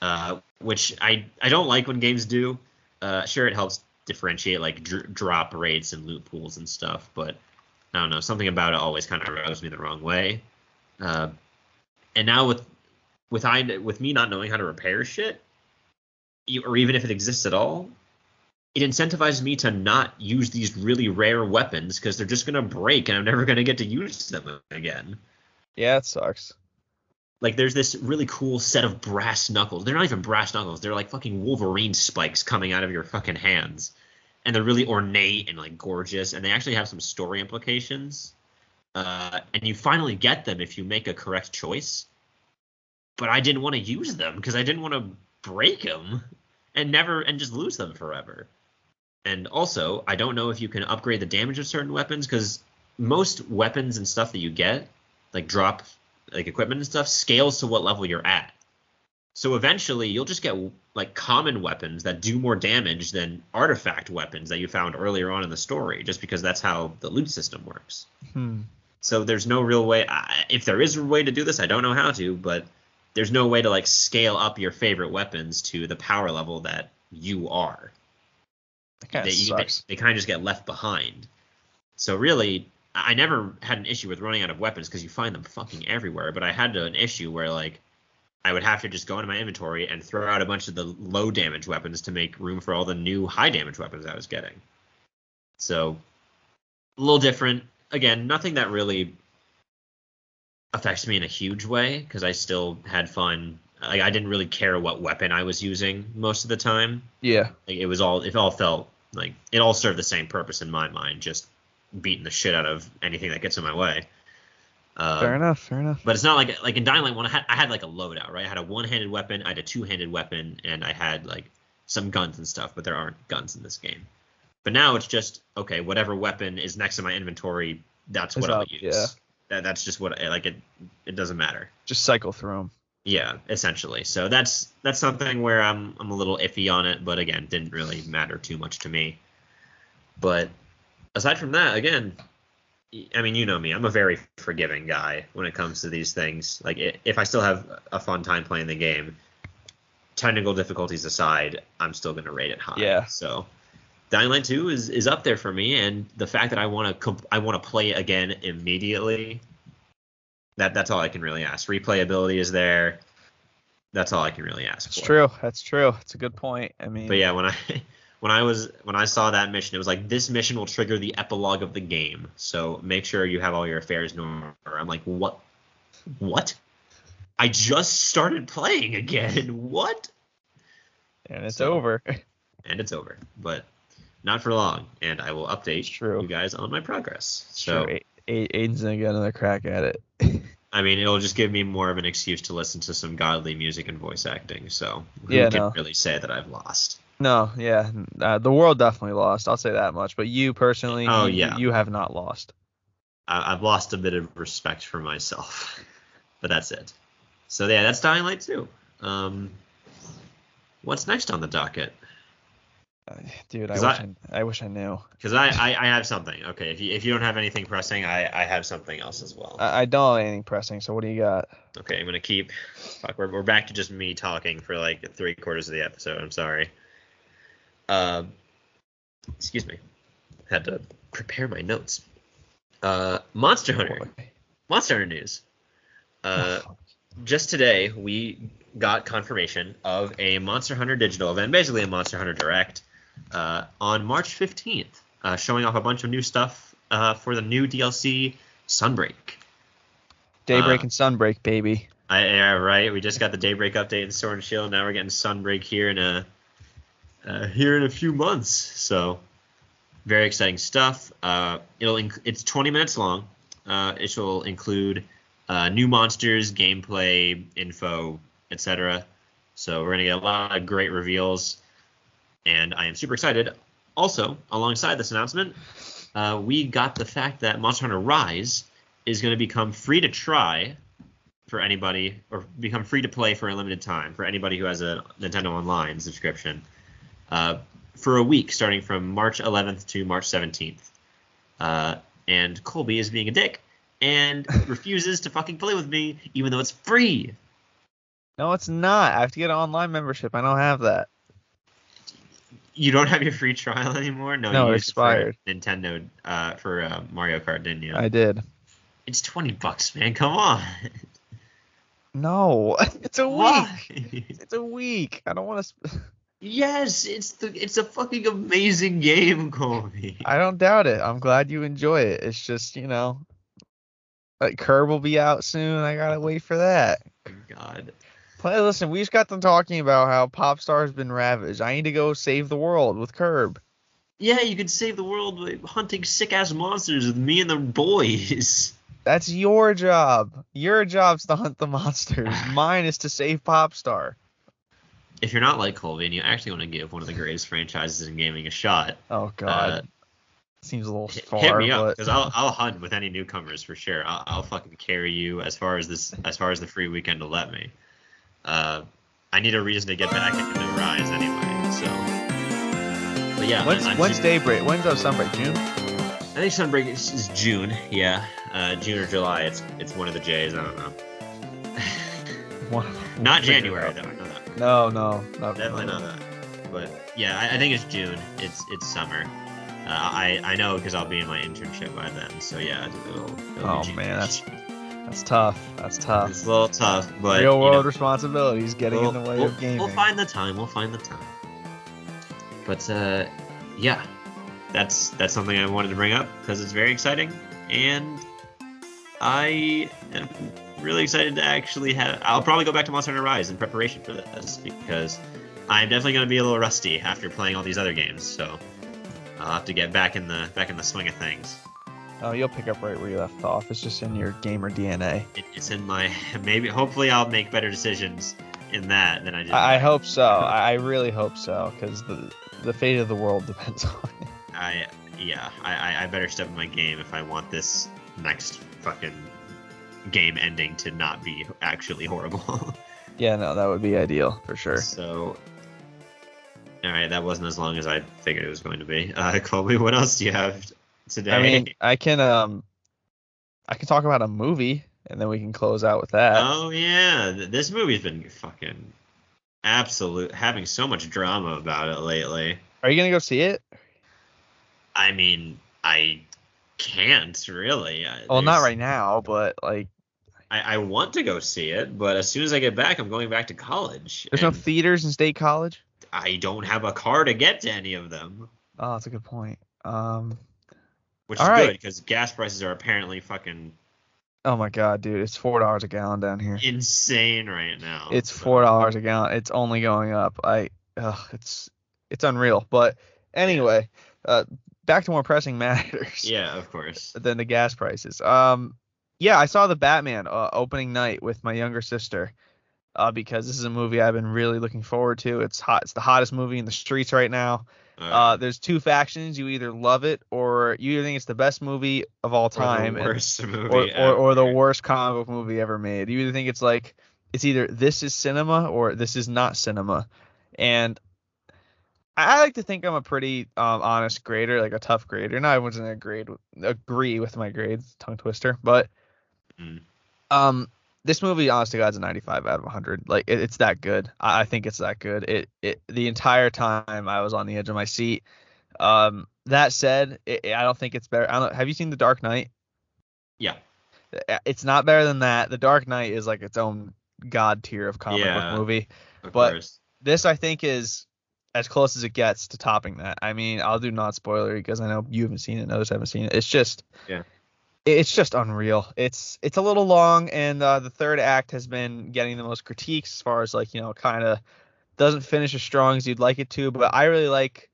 Uh, which I I don't like when games do. Uh, sure, it helps differentiate like dr- drop rates and loot pools and stuff, but I don't know, something about it always kind of rubs me the wrong way. Uh, and now with with I with me not knowing how to repair shit, or even if it exists at all, it incentivizes me to not use these really rare weapons because they're just gonna break and I'm never gonna get to use them again. Yeah, it sucks. Like there's this really cool set of brass knuckles. They're not even brass knuckles. They're like fucking Wolverine spikes coming out of your fucking hands. And they're really ornate and like gorgeous and they actually have some story implications. Uh, and you finally get them if you make a correct choice. But I didn't want to use them because I didn't want to break them and never and just lose them forever. And also, I don't know if you can upgrade the damage of certain weapons because most weapons and stuff that you get, like drop like equipment and stuff, scales to what level you're at. So eventually, you'll just get like common weapons that do more damage than artifact weapons that you found earlier on in the story, just because that's how the loot system works. Hmm. So there's no real way. I, if there is a way to do this, I don't know how to, but there's no way to like scale up your favorite weapons to the power level that you are. That kind They, of they, they kind of just get left behind. So really, I never had an issue with running out of weapons because you find them fucking everywhere. But I had an issue where like I would have to just go into my inventory and throw out a bunch of the low damage weapons to make room for all the new high damage weapons I was getting. So a little different. Again, nothing that really affects me in a huge way because I still had fun. Like I didn't really care what weapon I was using most of the time. Yeah. Like it was all it all felt like it all served the same purpose in my mind, just beating the shit out of anything that gets in my way. Uh, Fair enough. Fair enough. but it's not like like in Dying Light one, I had I had like a loadout, right? I had a one-handed weapon, I had a two-handed weapon, and I had like some guns and stuff. But there aren't guns in this game. But now it's just okay. Whatever weapon is next to my inventory, that's what I'll use. yeah. That, that's just what like it. It doesn't matter. Just cycle through them. Yeah, essentially. So that's that's something where I'm I'm a little iffy on it, but again, didn't really matter too much to me. But aside from that, again, I mean, you know me, I'm a very forgiving guy when it comes to these things. Like if I still have a fun time playing the game, technical difficulties aside, I'm still gonna rate it high. Yeah. So Dying Light 2 is is up there for me, and the fact that I want to comp- I want to play it again immediately. That that's all I can really ask. Replayability is there. That's all I can really ask It's for. true. That's true. It's a good point. I mean, But yeah, when I <laughs> when I was when I saw that mission, it was like this mission will trigger the epilogue of the game. So make sure you have all your affairs in order. I'm like, what? What? I just started playing again. <laughs> What? and it's so- over. And it's over, but not for long. And I will update true. you guys on my progress. So A- Aiden's gonna get another crack at it. <laughs> I mean, it'll just give me more of an excuse to listen to some godly music and voice acting. So who Yeah, can no. really say that I've lost? No, yeah, uh, the world definitely lost. I'll say that much. But you personally, Oh, you- yeah. you have not lost. I, I've lost a bit of respect for myself, <laughs> but that's it. So yeah, that's Dying Light too. Um, what's next on the docket? Uh, Dude, I wish I- I, I wish I knew. Because I, I, I have something. Okay, if you, if you don't have anything pressing, I, I have something else as well. I, I don't have anything pressing. So what do you got? Okay, I'm gonna keep. Fuck, we're, we're back to just me talking for like three quarters of the episode. I'm sorry. Um, excuse me. Had to prepare my notes. Uh, Monster Hunter. Monster Hunter news. Uh, just today we got confirmation of a Monster Hunter digital event, basically a Monster Hunter Direct, uh, on March 15th, uh, showing off a bunch of new stuff uh, for the new DLC Sunbreak. Daybreak uh, and Sunbreak, baby. I, yeah, right. We just got the Daybreak update in Sword and Shield. Now we're getting Sunbreak here in a uh, here in a few months. So very exciting stuff. Uh, it'll inc- it's 20 minutes long. Uh, it will include uh, new monsters, gameplay, info, etc. So we're gonna get a lot of great reveals, and I am super excited. Also, alongside this announcement, uh, we got the fact that Monster Hunter Rise is going to become free to try for anybody, or become free to play for a limited time for anybody who has a Nintendo Online subscription uh, for a week, starting from March 11th to March 17th. Uh, and Colby is being a dick and <laughs> refuses to fucking play with me, even though it's free. No, it's not. I have to get an online membership. I don't have that. You don't have your free trial <laughs> anymore? No, No, you it expired. Nintendo uh, for uh, Mario Kart, didn't you? I did. It's 20 bucks, man. Come on. No, <laughs> it's a week. Why? It's a week. I don't want to. Sp- yes, it's the it's a fucking amazing game, Colby. I don't doubt it. I'm glad you enjoy it. It's just you know, like Kirb will be out soon. I gotta wait for that. Oh God. Play. Listen, we just got them talking about how Popstar has been ravaged. I need to go save the world with Kirb. Yeah, you could save the world by hunting sick ass monsters with me and the boys. That's your job. Your job's to hunt the <laughs> monsters. Mine is to save Popstar. If you're not like Colby and you actually want to give one of the greatest franchises in gaming a shot, Oh God, Uh, seems a little far. hit me up but because I'll I'll hunt with any newcomers for sure. I'll, I'll fucking carry you as far as this as far as the free weekend will let me. Uh, I need a reason to get back into New Rise anyway. So, but yeah, when's I'm when's super- daybreak? When's our sunbreak? June. I think Sunbreak is, is June. Yeah, uh, June or July. It's it's one of the J's. I don't know. One- Not January though. I know that. No, no, not Definitely not that. But yeah, I, I think it's June. It's it's summer. Uh, I I know because I'll be in my internship by then. So yeah, it'll. it'll Oh, man, that's That's tough. That's tough. it's a little tough, but Real you world know, responsibilities getting we'll, in the way we'll- of gaming. We'll find the time. We'll find the time. But uh, yeah, that's that's something I wanted to bring up because it's very exciting, and I am really excited to actually have. I'll probably go back to Monster Hunter Rise in preparation for this because I'm definitely going to be a little rusty after playing all these other games. So I'll have to get back in the back in the swing of things. Oh, you'll pick up right where you left off. It's just in your gamer DNA. It, it's in my maybe. Hopefully, I'll make better decisions in that than I did. I, I hope so. I, really hope so, because the the fate of the world <laughs> depends on it. I yeah, I, I- I better step in my game if I want this next fucking game ending to not be actually horrible. <laughs> Yeah, no, that would be ideal for sure. so, all right, that wasn't as long as I figured it was going to be. <laughs> Uh, Colby, what else do you have today? I mean, I can um, I can talk about a movie, and then we can close out with that. oh yeah, this movie's been fucking absolute having so much drama about it lately. Are you gonna go see it? I mean, I can't really. Well, not right now, but like, I, I want to go see it, but as soon as I get back, I'm going back to college. there's no theaters in State College. I don't have a car to get to any of them, Oh, that's a good point. Um, which is right. good because gas prices are apparently fucking oh my God, dude, it's four dollars a gallon down here. insane right now. It's so- four dollars a gallon. It's only going up. I, ugh, it's it's unreal. But anyway, uh, back to more pressing <laughs> matters. Yeah, of course. than the gas prices. Um, yeah, I saw the Batman uh, opening night with my younger sister. Uh, because this is a movie I've been really looking forward to. It's hot. It's the hottest movie in the streets right now. Uh, there's two factions. You either love it or you either think it's the best movie of all time, or the worst <laughs> movie or, or, or the worst comic book movie ever made. You either think it's like it's either this is cinema or this is not cinema. And I I like to think I'm a pretty um, honest grader, like a tough grader. Not everyone's gonna grade agree with my grades, tongue twister, but Mm. um, this movie, honest to God, is a 95 out of 100. Like it, it's that good. I, I think it's that good. It it the entire time I was on the edge of my seat. Um, that said, it, I don't think it's better. I don't. Have you seen The Dark Knight? Yeah. Uh, It's not better than that. The Dark Knight is like its own god tier of comic Yeah. book movie. But- course. This I think is as close as it gets to topping that. I mean, I'll do not spoilery because I know you haven't seen it, and others haven't seen it. It's just Yeah. It- It's just unreal. It's it's a little long, and uh, the third act has been getting the most critiques as far as like you know, kind of doesn't finish as strong as you'd like it to. But I really like,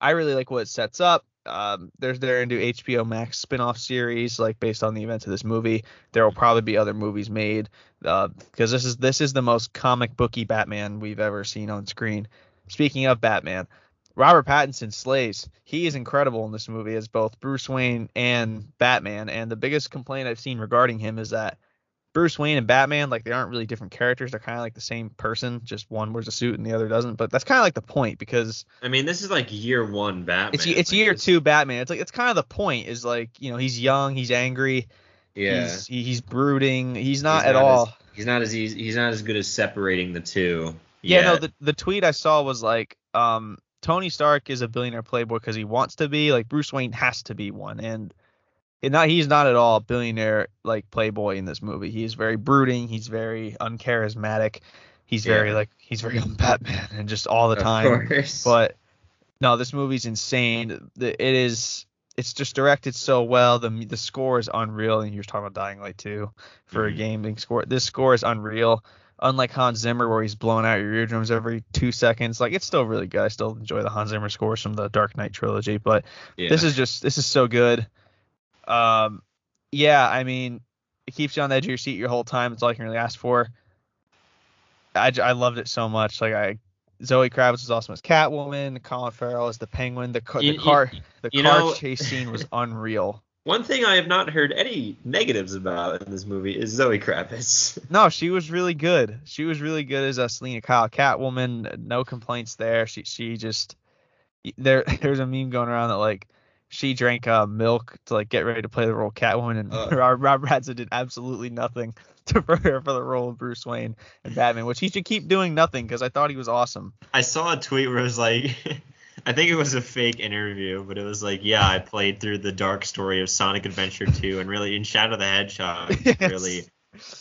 I really like what it sets up. Um, there's they're into HBO Max spin-off series like based on the events of this movie. There will probably be other movies made because this is this is the most comic booky Batman we've ever seen on screen. Speaking of Batman, Robert Pattinson slays. He is incredible in this movie as both Bruce Wayne and Batman. And the biggest complaint I've seen regarding him is that Bruce Wayne and Batman, like they aren't really different characters. They're kind of like the same person. Just one wears a suit and the other doesn't. But that's kind of like the point because I mean, this is like year one Batman. it's it's Like, year this- two Batman. It's like it's kind of the point is like you know he's young, he's angry, Yeah. he's he- he's brooding. He's not He's at all. As, he's not as easy. He's not as good as separating the two. Yeah, no, the the tweet I saw was like, um, Tony Stark is a billionaire playboy because he wants to be. Like Bruce Wayne has to be one, and and not he's not at all a billionaire like playboy in this movie. He is very brooding. He's very uncharismatic. He's very like he's very <laughs> on Batman and just all the Of time. course. But no, this movie's insane. It is. It's just directed so well. The the score is unreal. And you're talking about Dying Light 2 for Mhm. a gaming score. This score is unreal. Unlike Hans Zimmer, where he's blowing out your eardrums every two seconds, like it's still really good. I still enjoy the Hans Zimmer scores from the Dark Knight trilogy, but yeah. this is just this is so good. Um, yeah, I mean, it keeps you on the edge of your seat your whole time. It's all you can really ask for. I, I loved it so much. Like I, Zoe Kravitz was awesome as Catwoman. Colin Farrell as the Penguin. The, ca- You- the you- car the you car know- chase scene was <laughs> unreal. One thing I have not heard any negatives about in this movie is Zoe Kravitz. <laughs> No, she was really good. She was really good as a Selina Kyle Catwoman. No complaints there. She she just there. <laughs> There's a meme going around that like she drank uh, milk to like get ready to play the role of Catwoman, and Ugh. <laughs> Rob, Pattinson did absolutely nothing to prepare for the role of Bruce Wayne and Batman, which he should keep doing nothing because I thought he was awesome. I saw a tweet where it was like, I think it was a fake interview, but it was like, yeah, I played through the dark story of Sonic Adventure 2 and really in Shadow the Hedgehog <laughs> Yes. really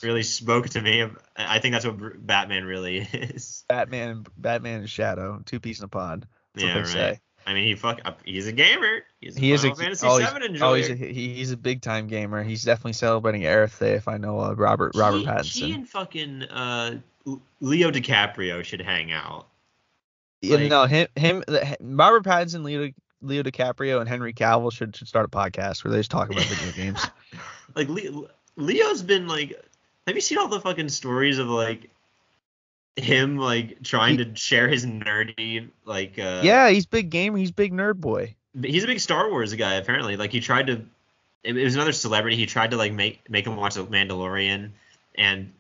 really spoke to me. I think that's what Batman really <laughs> is. Batman Batman and Shadow, two peas in a pod. That's yeah, what right. say. I mean, he fuck. He's a gamer. He's a He is a Final Fantasy oh, he's, enjoyer. oh, he's a, he, he's a big time gamer. He's definitely celebrating Earth Day if I know uh, Robert Robert he, Pattinson. He and fucking uh, Leo DiCaprio should hang out. Like- no, him, him, the- Robert Pattinson, Leo, Leo DiCaprio, and Henry Cavill should, should start a podcast where they just talk about video games. <laughs> like Le- Leo's been like have you seen all the fucking stories of like him like trying to share his nerdy like uh yeah, he's big gamer. He's big nerd boy. he's a big Star Wars guy apparently like he tried to it, it was another celebrity he tried to like make make him watch the Mandalorian and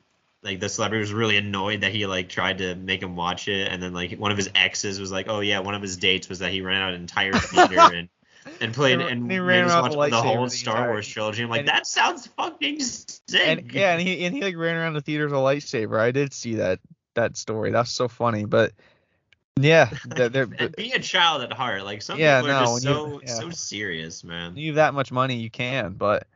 like the celebrity was really annoyed that he like tried to make him watch it and then like one of his exes was like oh yeah one of his dates was that he ran out an entire <laughs> theater and and played and he made ran us around watch the whole the Star entire- Wars trilogy. I'm like, and- that sounds fucking sick. And yeah, and he and he like ran around the theaters with a lightsaber. I did see that that story. That's so funny. But yeah, they're, they're, <laughs> be a child at heart. Like some Yeah, people are no, just so you- yeah. so serious, man. you have that much money, you can. But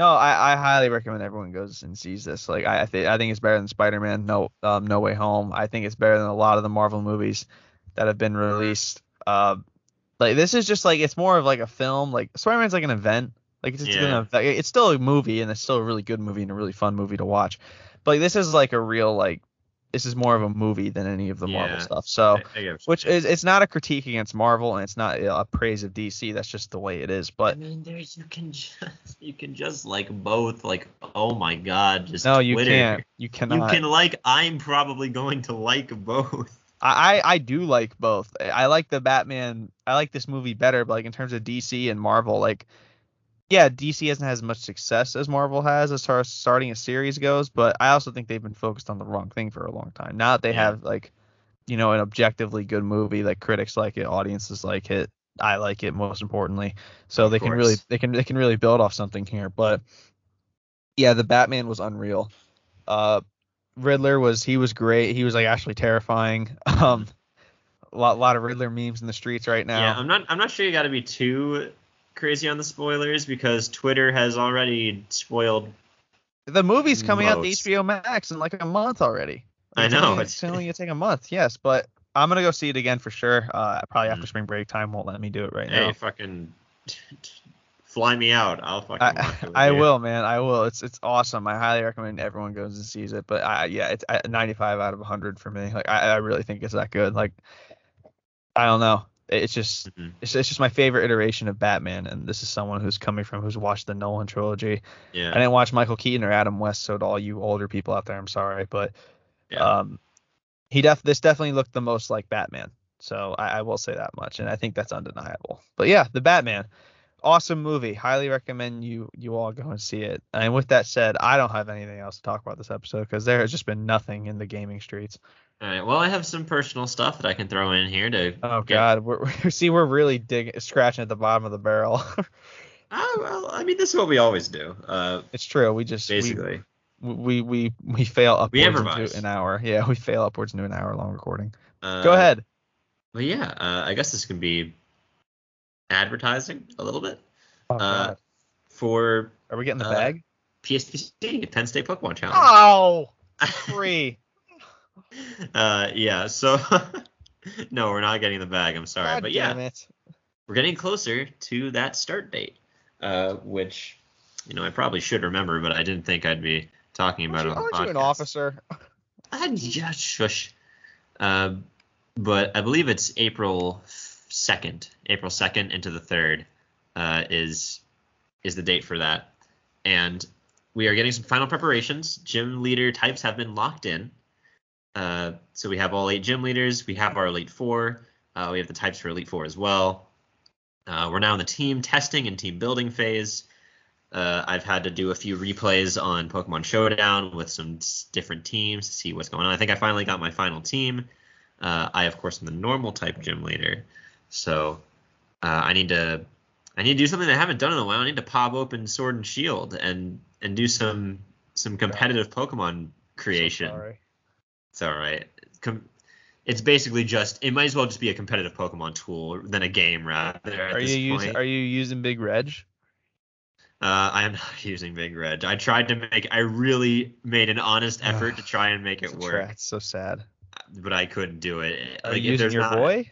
no, I, I highly recommend everyone goes and sees this. Like I I, th- I think it's better than Spider-Man. No, um, No Way Home. I think it's better than a lot of the Marvel movies that have been released. Uh, like this is just like it's more of like a film. Like Spider-Man's like an event. Like it's Yeah. an event. It's still a movie and it's still a really good movie and a really fun movie to watch. But like, this is like a real like this is more of a movie than any of the Marvel stuff. So I- I get what you're which is it's not a critique against Marvel and it's not a praise of DC. That's just the way it is. But I mean, there's you can just <laughs> you can just like both. Like, oh my god, just no, you Twitter. can't. You cannot. You can like. I'm probably going to like both. <laughs> I I I do like both. I- I like the Batman. I like this movie better. But like in terms of DC and Marvel, like yeah, DC hasn't had as much success as Marvel has as far as starting a series goes. But I also think they've been focused on the wrong thing for a long time. Now that they Yeah. have like you know an objectively good movie, like critics like it, audiences like it. I like it most importantly. So Of they can really they can they can really build off something here. But yeah, the Batman was unreal. Uh Riddler was he was great. He was like actually terrifying. <laughs> Um a lot lot of Riddler memes in the streets right now. Yeah, I'm not. I'm not sure you got to be too crazy on the spoilers because Twitter has already spoiled. the movie's coming out to Most. HBO Max in like a month already. I It's know, Only, it's- only gonna take a month, yes, but I'm gonna go see it again for sure. Uh, probably after Mhm. spring break time won't let me do it right Hey, now. fucking <laughs> fly me out. I'll fucking. I, watch it <laughs> with I will, man. I will. It's it's awesome. I highly recommend everyone goes and sees it. But I yeah, it's I, 95 out of 100 for me. Like I, I really think it's that good. Like I don't know. It's just Mhm. it's, it's just my favorite iteration of Batman, and this is someone who's coming from who's watched the Nolan trilogy. Yeah. I didn't watch Michael Keaton or Adam West, so to all you older people out there, I'm sorry, but yeah. um, he def this definitely looked the most like Batman. So I, I will say that much, and I think that's undeniable. But yeah, the Batman, awesome movie. Highly recommend you you all go and see it. And with that said, I don't have anything else to talk about this episode because there has just been nothing in the gaming streets. All right. Well, I have some personal stuff that I can throw in here to. Oh get- God, we're, <laughs> we're see we're really digging scratching at the bottom of the barrel. Oh, <laughs> well, I mean, this is what we always do. Uh, it's true. We just we- basically. we we we fail upwards We into an hour. Yeah, we fail upwards into an hour long recording. Uh, Go ahead. Well, yeah. Uh, I guess this can be advertising a little bit Oh, uh, for Are we getting the uh, bag? PSPC Penn State Pokemon Challenge. Oh, <laughs> free. Uh, yeah. So, <laughs> no, we're not getting the bag. I'm sorry, God but yeah, it. we're getting closer to that start date, uh, which you know I probably should remember, but I didn't think I'd be talking about Aren't, it on the aren't you an officer? I yeah, shush. Uh, but I believe it's April second, April second into the third, uh, is is the date for that, and we are getting some final preparations. Gym leader types have been locked in. Uh, so we have all eight gym leaders. We have our elite four. Uh, we have the types for elite four as well. Uh, we're now in the team testing and team building phase. Uh, I've had to do a few replays on Pokemon Showdown with some different teams to see what's going on. I think I finally got my final team. Uh, I of course am the normal type gym leader, so uh, I need to I need to do something that I haven't done in a while. I need to pop open Sword and Shield and and do some some competitive Pokemon creation. So. It's all right. Com- it's basically just it might as well just be a competitive Pokemon tool than a game rather. At Are you point. using Are you using Big Reg? Uh, I am not <laughs> using Big Reg. I tried to make. I really made an honest <sighs> effort to try and make it work, tra- It's so sad. but I couldn't do it. Are Like, you using your not- boy?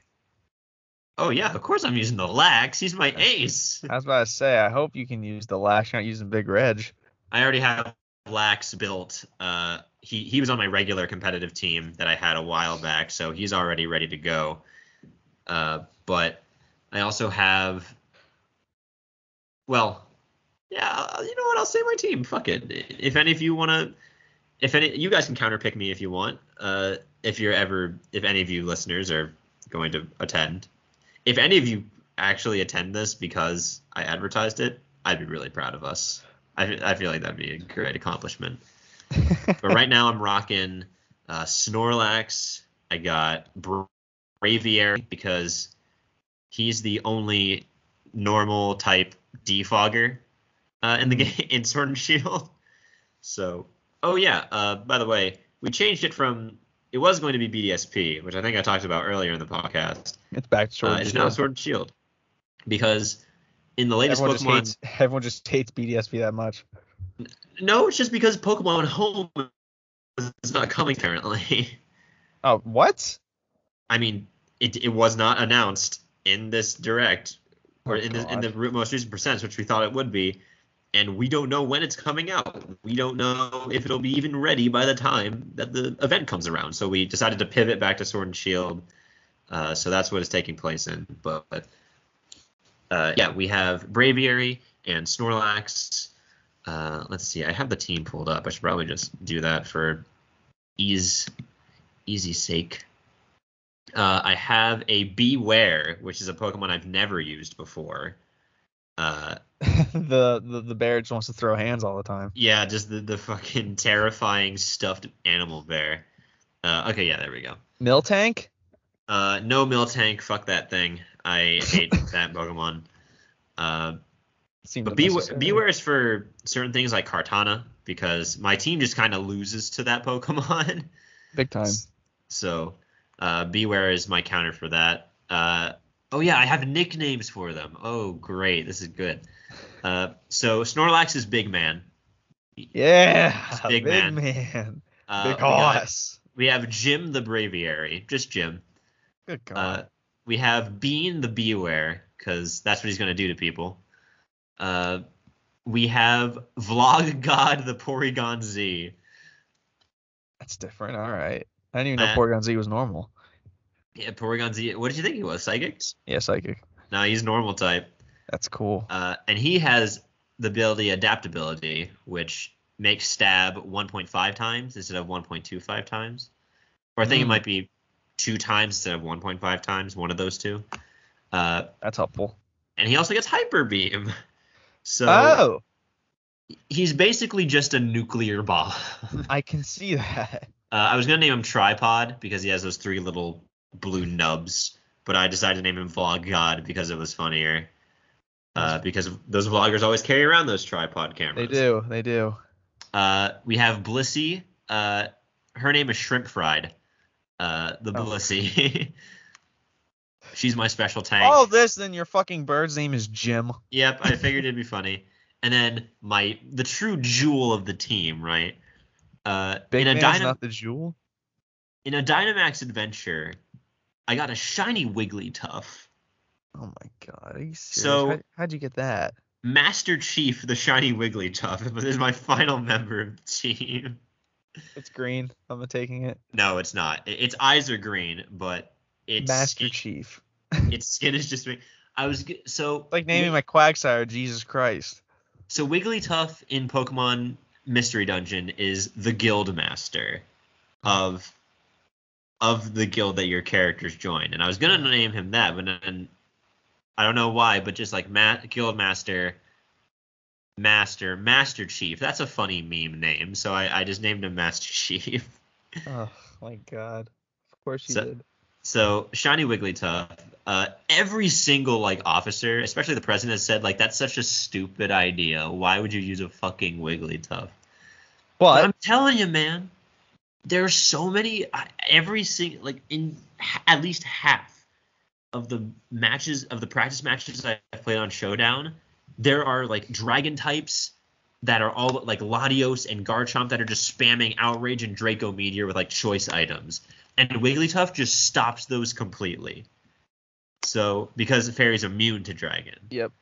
Oh yeah, of course I'm using the Lax. He's my ace. I was about to say. I hope you can use the Lax. You're not using Big Reg. I already have Lax built. Uh, he he was on my regular competitive team that I had a while back, so he's already ready to go. Uh, but I also have. Well, yeah, uh, you know what? I'll say my team. Fuck it. If any of you want to, if any, you guys can counterpick me if you want. Uh, if you're ever, if any of you listeners are going to attend, if any of you actually attend this because I advertised it, I'd be really proud of us. I, I feel like that'd be a great accomplishment. <laughs> But right now I'm rocking uh, Snorlax. I got Bra- Braviary because he's the only normal type defogger uh, in the game <laughs> in Sword and Shield. <laughs> So, oh yeah. Uh, by the way, we changed it from it was going to be BDSP, which I think I talked about earlier in the podcast. It's back to Sword Uh, and it's Shield. now Sword and Shield because in the latest everyone, just Pokemon, hates, everyone just hates BDSP that much. No, it's just because Pokemon Home is not coming apparently. <laughs> Oh, what? I mean, it it was not announced in this direct or Oh, in the in the most recent Presents, which we thought it would be, and we don't know when it's coming out. We don't know if it'll be even ready by the time that the event comes around. So we decided to pivot back to Sword and Shield. Uh, so that's what it's taking place in. But uh, yeah, we have Braviary and Snorlax. Uh, let's see. I have the team pulled up. I should probably just do that for ease easy sake. Uh, I have a Bewear, which is a Pokemon I've never used before. Uh, <laughs> the, the the bear just wants to throw hands all the time. yeah, just the, the fucking terrifying stuffed animal bear. Uh, okay, yeah, there we go. Miltank? Uh, no Miltank, fuck that thing. I <laughs> hate that Pokemon. Uh, Seemed but Bewear. Bewear is for certain things like Kartana, because my team just kind of loses to that <laughs> Pokemon. Big time. So, uh, Bewear is my counter for that. Uh, oh yeah, I have nicknames for them. Oh great, this is good. Uh, so Snorlax is Big Man. Yeah, It's big, big man. man. Uh, Big we, got- we have Jim the Braviary, just Jim. Good God. Uh, we have Bean the Bewear, because that's what he's gonna do to people. Uh, we have Vlog God the Porygon Z. That's different. All right. I didn't even know uh, Porygon Z was normal. Yeah, Porygon Z. What did you think he was? Psychic? Yeah, psychic. No, he's normal type. That's cool. Uh, and he has the ability adaptability, which makes stab 1.5 times instead of 1.25 times. Or I think it Hmm. might be two times instead of 1.5 times, one of those two. Uh, That's helpful. and he also gets hyper beam. <laughs> So oh, he's basically just a nuclear bomb. uh, <laughs> I can see that. I was gonna name him Tripod because he has those three little blue nubs, but I decided to name him Vlog God because it was funnier. Uh, because those vloggers always carry around those tripod cameras. They do. They do. Uh, we have Blissey. Uh, her name is Shrimp Fried. Uh, the Oh. Blissey. <laughs> She's my special tank. All this, then your fucking bird's name is Jim. Yep, I <laughs> figured it'd be funny. And then my the true jewel of the team, right? Uh, Big in a Dynam- not the jewel. in a Dynamax adventure, I got a shiny Wigglytuff. Oh my god, are you serious? So- How, how'd you get that? Master Chief, the shiny Wigglytuff, is my final member of the team. It's green. I'm taking it. No, it's not. Its eyes are green, but its Master Chief. <laughs> its skin is just. Me. I was so Like naming my Quagsire Jesus Christ. So Wigglytuff in Pokemon Mystery Dungeon is the guild master of of the guild that your characters join. And I was gonna name him that, but then I don't know why, but just like Ma- guild master, master, master chief. That's a funny meme name, so I, I just named him Master <laughs> Chief. Oh my god. Of course you So- did. So shiny Wigglytuff. Uh, every single like officer, especially the president, has said like that's such a stupid idea. Why would you use a fucking Wigglytuff? But But I'm telling you, man, there's so many. Every single like in at least half of the matches of the practice matches I played on Showdown, there are like dragon types that are all like Latios and Garchomp that are just spamming Outrage and Draco Meteor with like choice items, and Wigglytuff just stops those completely. So because Fairy's immune to Dragon. yep.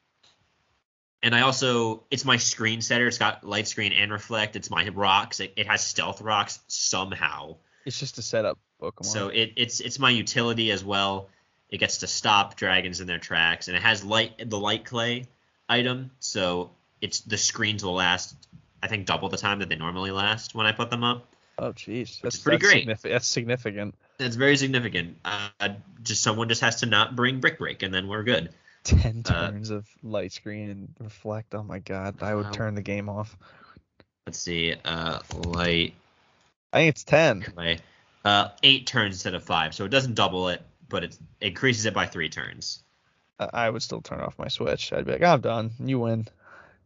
And I also, it's my screen setter. It's got light screen and reflect. It's my rocks. It, it has stealth rocks somehow. It's just a setup Pokemon. So it, it's it's my utility as well. It gets to stop dragons in their tracks, and it has light the light clay item. So it's the screens will last, I think, double the time that they normally last when I put them up. Oh jeez. That's pretty that's great. signifi- that's significant. That's very significant. Uh, just someone just has to not bring brick break, and then we're good. <laughs> Ten Uh, turns of light screen and reflect. Oh my god. I would turn the game off. Let's see. Uh, light I think it's ten. play. Uh, eight turns instead of five, so it doesn't double it, but it increases it by three turns. I I would still turn off my Switch. I'd be like, I'm done. You win.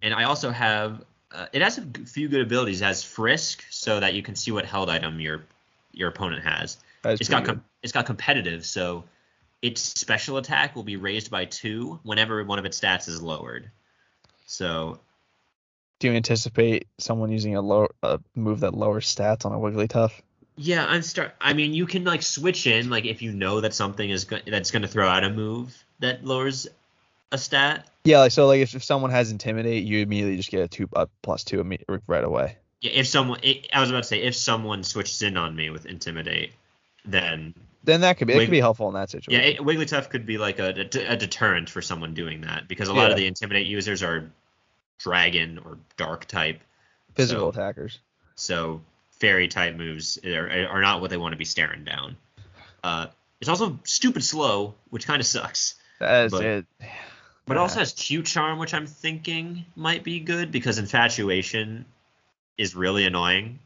And I also have uh, it has a few good abilities. It has Frisk, so that you can see what held item your your opponent has. It's got com- it's got competitive, so its special attack will be raised by two whenever one of its stats is lowered. So Do you anticipate someone using a low a move that lowers stats on a Wigglytuff? yeah, I'm start. I mean, you can like switch in like if you know that something is go- that's going to throw out a move that lowers a stat. Yeah, like so like if, if someone has intimidate, you immediately just get a two a plus two right away. Yeah, if someone, it, I was about to say, if someone switches in on me with intimidate, then Then that could be Wig- could be helpful in that situation. yeah, it, Wigglytuff could be like a, a, deterrent for someone doing that because a lot Yeah. of the intimidate users are dragon or dark type. Physical so- attackers. So fairy type moves are, are not what they want to be staring down. Uh, it's also stupid slow, which kind of sucks. That is but- it. But Yeah. also has cute charm, which I'm thinking might be good because infatuation is really annoying.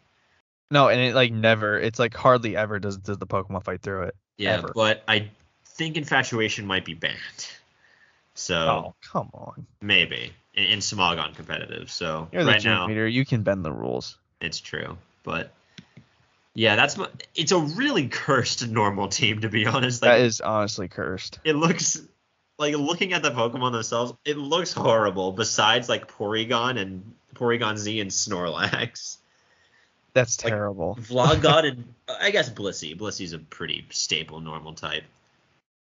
No, and it like never. It's like hardly ever does does the Pokemon fight through it. Yeah, Ever. but I think infatuation might be banned. So Oh come on! maybe in, in Smogon competitive. So You're right now leader. You can bend the rules. it's true, but yeah, that's my, it's a really cursed normal team to be honest. Like that is honestly cursed. it looks like looking at the Pokemon themselves, it looks horrible. Besides like Porygon and Porygon Z and Snorlax. That's Like, terrible. Vlogod and <laughs> I guess Blissey. Blissey's a pretty staple normal type.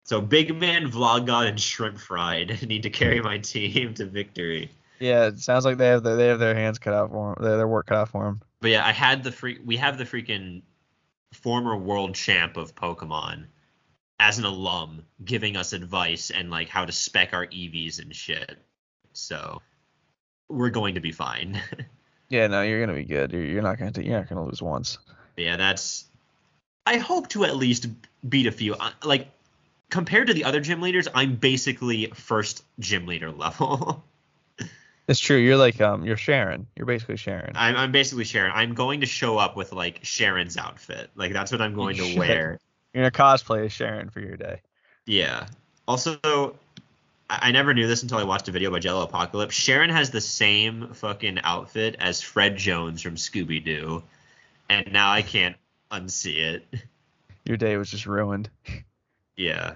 So Big Man, Vlogod, and Shrimp Fried <laughs> need to carry my team to victory. Yeah, it sounds like they have their, they have their hands cut out for them. Their, their work cut out for them. But yeah, I had the free. We have the freaking former world champ of Pokemon as an alum giving us advice and like how to spec our EVs and shit. So we're going to be fine. <laughs> Yeah, no, you're gonna be good. You're, you're not gonna you're not gonna lose once. Yeah, that's. I hope to at least beat a few. Uh, Like compared to the other gym leaders, I'm basically first gym leader level. <laughs> It's true. You're like um you're Cheren. You're basically Cheren. I'm, I'm basically Cheren. I'm going to show up with like Cheren's outfit. Like that's what I'm going You to <laughs> should. wear. You're gonna cosplay as Cheren for your day. Yeah. Also, I I never knew this until I watched a video by Jello Apocalypse. Cheren has the same fucking outfit as Fred Jones from Scooby Doo, and now I can't unsee it. <laughs> Your day was just ruined. <laughs> Yeah.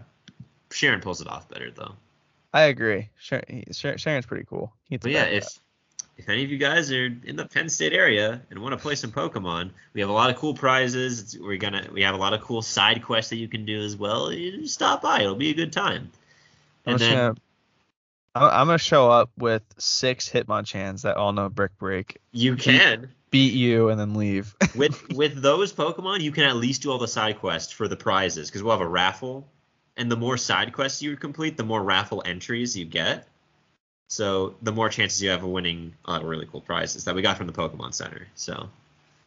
Cheren pulls it off better though. I agree. Cheren, he- Cheren- Cheren's pretty cool. But yeah, if if any of you guys are in the Penn State area and want to play some Pokemon, we have a lot of cool prizes. It's, we're gonna we have a lot of cool side quests that you can do as well. You just stop by; it'll be a good time. I'm And then gonna I'm I'm gonna show up with six Hitmonchans that all know Brick Break, you can beat you, and then leave. <laughs> with with those Pokemon, you can at least do all the side quests for the prizes because we'll have a raffle, and the more side quests you complete, the more raffle entries you get. So the more chances you have of winning of really cool prizes that we got from the Pokemon Center. So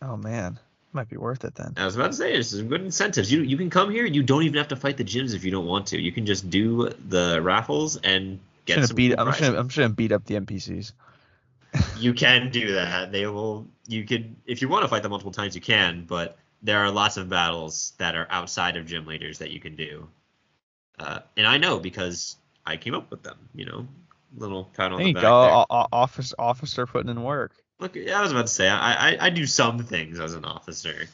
oh man, might be worth it then. I was about to say there's some good incentives. You you can come here and you don't even have to fight the gyms if you don't want to. You can just do the raffles and I'm get just some beat. cool I'm just gonna, I'm just gonna beat up the NPCs. You <laughs> can do that. They will. You could if you want to fight them multiple times. You can, but there are lots of battles that are outside of gym leaders that you can do. Uh, and I know because I came up with them. You know, little pat on There the back. go, there. office officer putting in work. Look, yeah, I was about to say I, I I do some things as an officer.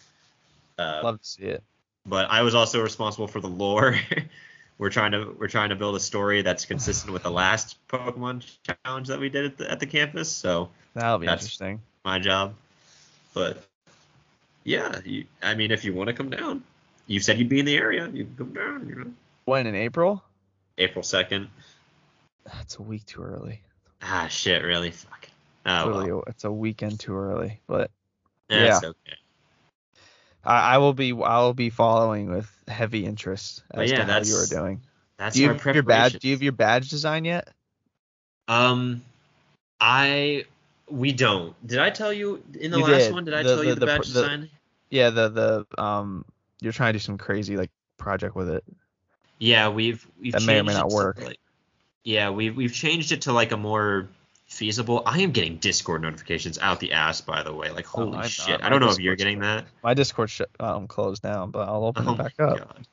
Uh, Love to see it. but I was also responsible for the lore. <laughs> we're trying to we're trying to build a story that's consistent with the last Pokemon challenge that we did at the at the campus. So That'll be interesting. my job. But yeah, you, I mean, if you want to come down, you said you'd be in the area. You can come down. You know, When in April? April second. That's a week too early. Ah, shit, really? Fuck. Oh, Literally, well. it's a weekend too early. But That's okay. I, I will be I will be following with heavy interest as yeah, to how you are doing. That's Do you have your badge? Do you have your badge design yet? Um, I we don't. Did I tell you in the You last did. one? Did I The- tell you the- the, the badge the- design? Yeah, the the um you're trying to do some crazy like project with it. Yeah, we've we've That may or may not work. like- yeah, we've we've changed it to like a more feasible. I am getting Discord notifications out the ass, by the way. Like holy I'm shit! not. I don't know if you're getting that. My Discord sh- um closed down, but I'll open Oh it back up. God.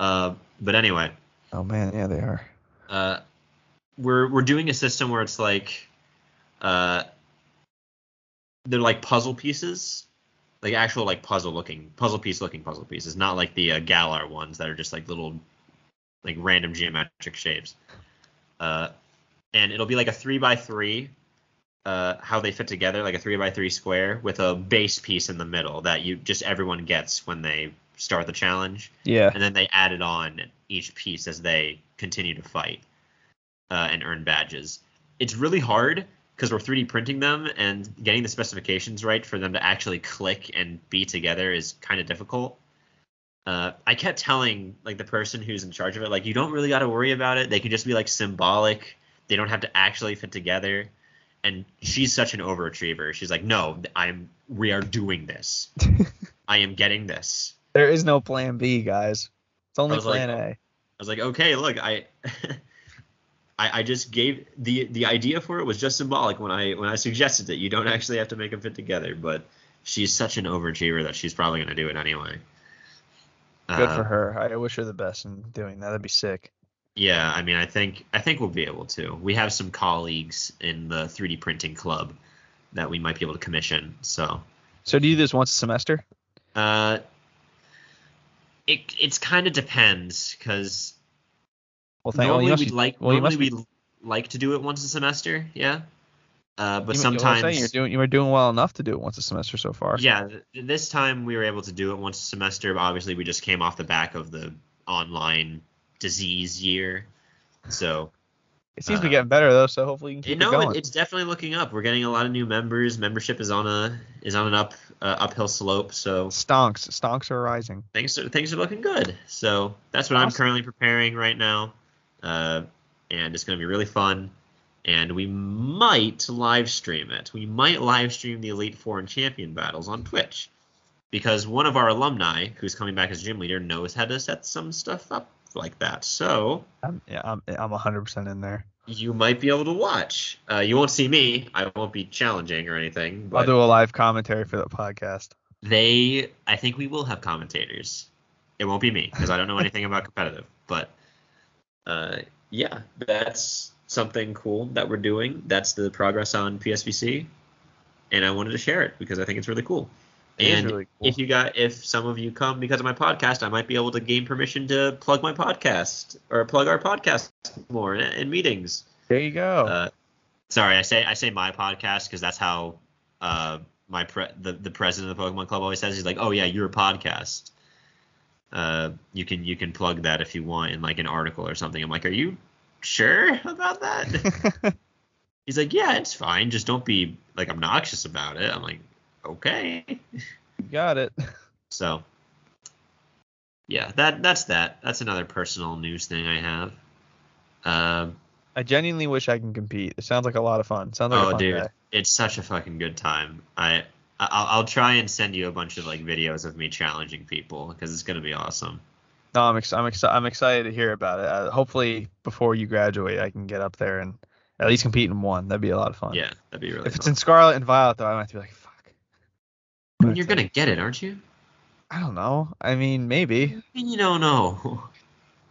Uh, but anyway, Oh man, yeah they are. uh, we're we're doing a system where it's like, uh, they're like puzzle pieces like actual like puzzle looking puzzle piece looking puzzle pieces, not like the uh, Galar ones that are just like little like random geometric shapes. Uh, and it'll be like a three by three. Uh, how they fit together, like a three by three square with a base piece in the middle that you just everyone gets when they start the challenge Yeah. and then they add it on each piece as they continue to fight uh, and earn badges. It's really hard because we're 3D printing them and getting the specifications right for them to actually click and be together is kind of difficult. Uh, I kept telling like the person who's in charge of it, like you don't really got to worry about it. They can just be like symbolic. They don't have to actually fit together. And she's such an overachiever. She's like, no, I'm. We are doing this. <laughs> I am getting this. There is no plan B, guys. It's only was like, plan A. I was like, okay, look, I, <laughs> I, I just gave the the idea for it was just symbolic when I when I suggested that You don't actually have to make them fit together, but she's such an overachiever that she's probably gonna do it anyway. Good for her. I wish her the best in doing that. That'd be sick. Yeah, I mean, I think I think we'll be able to. We have some colleagues in the 3D printing club that we might be able to commission. So, So do you do this once a semester? uh, it it's kind of depends because Well, thank normally you must we be, like well, normally be, we like to do it once a semester, yeah. Uh, but you- sometimes, saying you're doing you were doing well enough to do it once a semester so far. yeah. th- This time we were able to do it once a semester. But obviously, we just came off the back of the online disease year, so It seems to uh, be getting better though, so hopefully you can you keep it know going. it, it's definitely looking up. We're getting a lot of new members. Membership is on a is on an up uh, uphill slope. So Stonks, stonks are rising. things are things are looking good. So that's what I'm currently preparing right now, uh, and it's going to be really fun. And we might live stream it. We might live stream the Elite Four and Champion battles on Twitch, because one of our alumni, who's coming back as gym leader, knows how to set some stuff up like that. So I'm, yeah, I'm I'm 100% in there. you might be able to watch. Uh, you won't see me. I won't be challenging or anything. I'll do a live commentary for the podcast. they i think we will have commentators it won't be me because i don't know anything about competitive but uh yeah that's something cool that we're doing that's the progress on psvc and i wanted to share it because i think it's really cool It and really cool. if you got if some of you come because of my podcast i might be able to gain permission to plug my podcast or plug our podcast more in, in meetings There you go. uh, sorry, I say I say my podcast because that's how uh, my pre- the the president of the Pokemon Club always says. He's like, "Oh yeah, your podcast. Uh, you can you can plug that if you want in like an article or something." I'm like, "Are you sure about that?" <laughs> He's like, "Yeah, it's fine. Just don't be like obnoxious about it." I'm like, "Okay." got it. So, yeah, that that's that. That's another personal news thing I have. Um, I genuinely wish I can compete. It sounds like a lot of fun. Sounds like a oh, fun dude, day. it's such a fucking good time. I I'll, I'll try and send you a bunch of like videos of me challenging people because it's gonna be awesome. No, I'm ex- I'm, ex- I'm excited to hear about it. Uh, hopefully, before you graduate, I can get up there and at least compete in one. That'd be a lot of fun. Yeah, that'd be really. Fun. If it's in Scarlet and Violet, though, I might be like, fuck. You're gonna get it, aren't you? I don't know. I mean, maybe. You don't know. <laughs>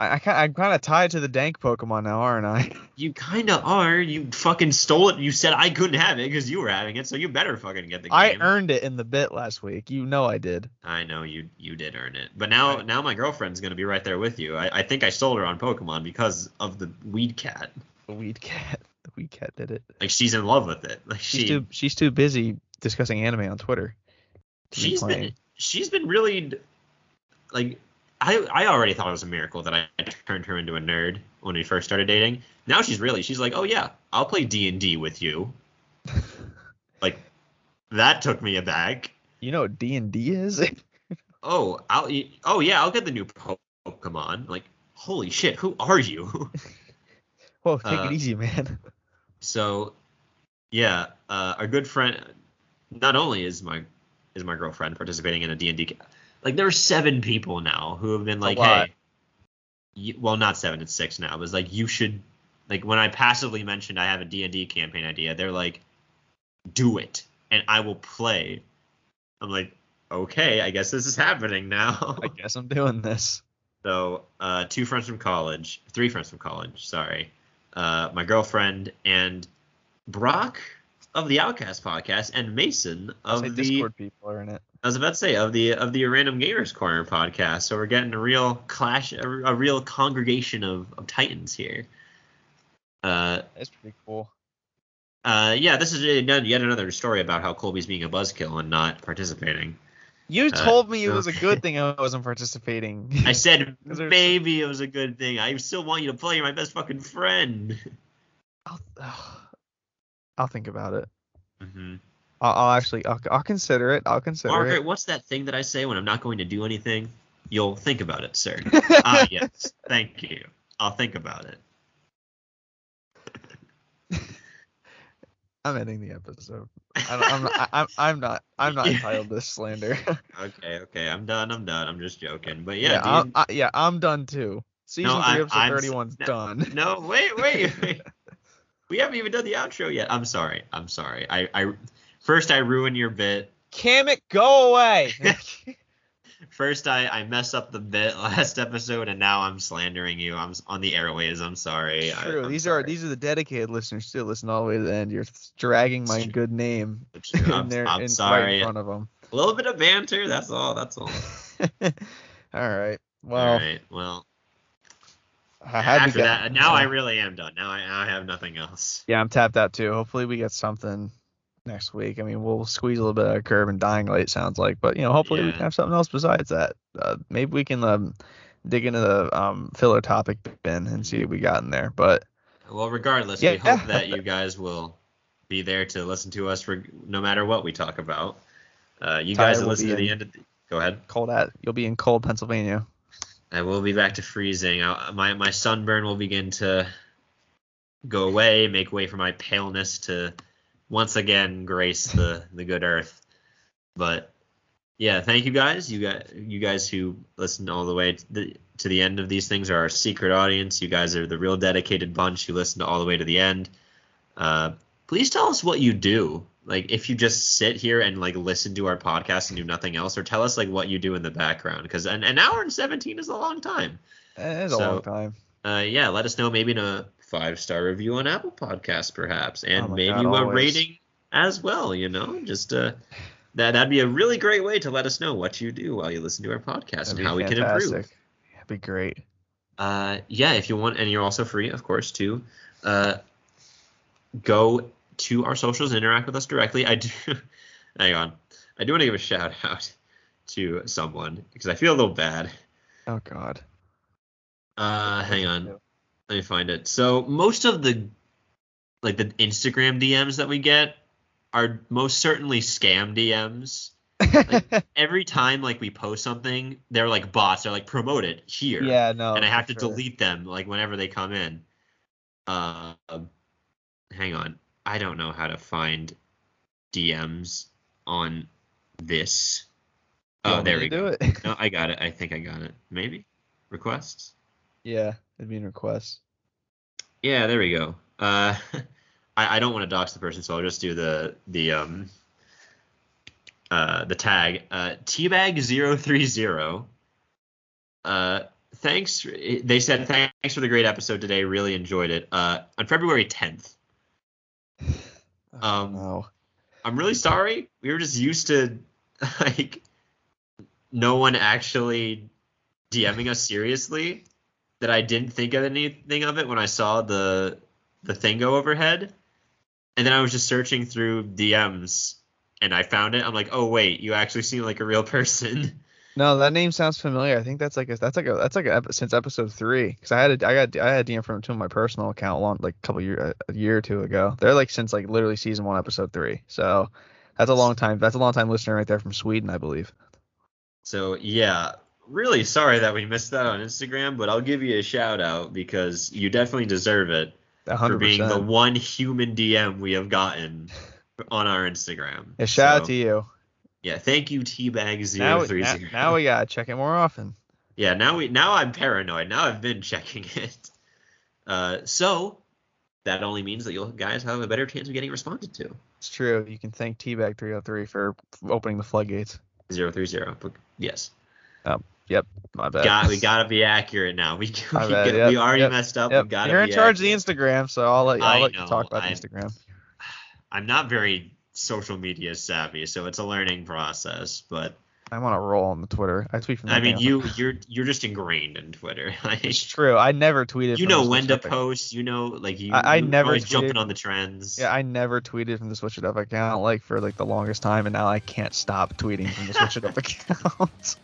I, I I'm kind of tied to the dank Pokemon now, aren't I? <laughs> You kind of are. You fucking stole it. You said I couldn't have it because you were having it, so you better fucking get the game. I earned it in the bit last week. You know I did. I know you you did earn it, but now Right. now my girlfriend's gonna be right there with you. I, I think I sold her on Pokemon because of the Weed Cat. The weed cat. <laughs> The weed cat did it. Like she's in love with it. Like She's she too she's too busy discussing anime on Twitter. to be been she's been really like I I already thought it was a miracle that I turned her into a nerd when we first started dating. Now she's really she's like, "Oh yeah, I'll play D&D with you." <laughs> like that took me aback. You know what D and D is? <laughs> Oh, I'll Oh yeah, I'll get the new Pokemon. Like, holy shit, who are you? <laughs> Whoa, take Uh, it easy, man. so yeah, uh, our good friend not only is my is my girlfriend participating in a D&D like there are seven people now who have been like, hey, you, well, not seven, it's six now. It was like you should like when I passively mentioned I have a D&D campaign idea, they're like, do it, and I will play. I'm like, okay, I guess this is happening now. <laughs> I guess I'm <laughs> doing this. So, uh, two friends from college, three friends from college, sorry. Uh, my girlfriend and Brock. Of the Outcast podcast and Mason of the Discord people are in it. I was about to say of the of the Random Gamers Corner podcast. So we're getting a real clash, a, a real congregation of, of titans here. Uh, It's pretty cool. uh, yeah, this is yet yet another story about how Colby's being a buzzkill and not participating. You Uh, told me it was a good thing I wasn't participating. I said <laughs> maybe it was a good thing. I still want you to play. You're my best fucking friend. I'll, I'll think about it. hmm I'll, I'll actually, I'll, I'll consider it. I'll consider Margaret, it. what's that thing that I say when I'm not going to do anything? You'll think about it, sir. <laughs> ah, yes. Thank you. I'll think about it. <laughs> I'm ending the episode. I I'm, not, I'm, I'm not, I'm not <laughs> entitled to slander. Okay, okay. I'm done. I'm done. I'm just joking. But yeah, I'm, dude. I, yeah, I'm done too. Season No, three, episode I'm 31's no. done. No, wait, wait, wait. We haven't even done the outro yet. I'm sorry. I'm sorry. I, I first I ruined your bit. Kamek, go away. <laughs> <laughs> First I, I messed up the bit last episode, and now I'm slandering you. I'm on the airways. I'm sorry. True. I'm these sorry. are these are the dedicated listeners still Listen all the way to the end. You're dragging my good name <laughs> in I'm, there, I'm in, right in front of them. A little bit of banter. That's all. That's all. all right. Well, all right. Well, I had to after that, now I really am done. Now I, I have nothing else. Yeah, I'm tapped out too. Hopefully we get something next week. I mean, we'll squeeze a little bit of a curve and dying late sounds like, but you know, hopefully we can have something else besides that. Uh, maybe we can um, dig into the um, filler topic bin and see what we got in there. But Well, regardless, Yeah. we hope that <laughs> you guys will be there to listen to us for no matter what we talk about. Uh, you Tyler guys listen to the end of the. Go ahead. cold at you'll be in cold Pennsylvania. I will be back to freezing. I, my my sunburn will begin to go away, make way for my paleness to once again grace the the good earth. But yeah, thank you guys. You guys you guys who listen all the way to the, to the end of these things are our secret audience. You guys are the real dedicated bunch who listen all the way to the end. Uh, please tell us what you do. Like if you just sit here and like listen to our podcast and do nothing else, or tell us like what you do in the background, because an, an hour and seventeen is a long time. Eh, It's a long time. Uh, yeah, let us know maybe in a five star review on Apple Podcasts, perhaps, and Oh maybe God, a always. rating as well. You know, just uh, that that'd be a really great way to let us know what you do while you listen to our podcast That'd and how we can fantastic. improve. That'd be great. Uh, yeah, if you want, and you're also free, of course, to uh, go to our socials and interact with us directly. I do. <laughs> hang on, I do want to give a shout out to someone because I feel a little bad. Oh God. Uh, hang on. Let me find it. So most of the like the Instagram DMs that we get are most certainly scam DMs. <laughs> Every time like we post something, they're like bots. They're like promote it here. yeah, no. and I have to sure. delete them like whenever they come in. Uh, hang on. I don't know how to find DMs on this. Oh, there we do go. it. No, I got it. I think I got it. Maybe requests. yeah, it'd be in requests. Yeah, there we go. Uh, <laughs> I, I don't want to dox the person, so I'll just do the the um uh the tag uh teabag030. Uh, thanks. They said thanks for the great episode today. Really enjoyed it. Uh, on February 10th. Oh, Um, no. I'm really sorry. We were just used to <laughs> like no one actually DMing us seriously that I didn't think of anything of it when I saw the the thing go overhead. And then I was just searching through DMs and I found it. I'm like, "Oh wait, you actually seem like a real <laughs> person." No, that name sounds familiar. I think that's like a that's like a that's like a since episode three because I had a, I got I had DM from to my personal account long like a couple year uh, a year or two ago. They're like since like literally season one episode three. So that's a long time. That's a long time listener right there from Sweden, I believe. So, yeah, really sorry that we missed that on Instagram, but I'll give you a shout out because you definitely deserve it. A for being the one human DM we have gotten <laughs> on our Instagram. Yeah, shout out to you. Yeah, thank you, Now, Teabag030. now, now we gotta check it more often. yeah, now we now I'm paranoid. Now I've been checking <laughs> it. Uh, so that only means that you guys have a better chance of getting responded to. It's true. You can thank Teabag 303 for opening the floodgates. 030. But yes. My bad. Got we <laughs> gotta be accurate now. We <laughs> we, bad, yep, we already yep, messed up. Yep. We gotta You're in charge of the. Instagram, so I'll let, I'll let you talk about I'm- Instagram. <sighs> I'm not very social media savvy, so it's a learning process. But I'm on a roll on the Twitter. I tweet from. I mean, you you're you're just ingrained in Twitter. <laughs> Like, It's true. I never tweeted. you from know the when to post. You know, like you. I- I you're never always jumping on the trends. Yeah, I never tweeted from the Switch It Up account like for like the longest time, and now I can't stop tweeting from the Switch It Up <laughs> account.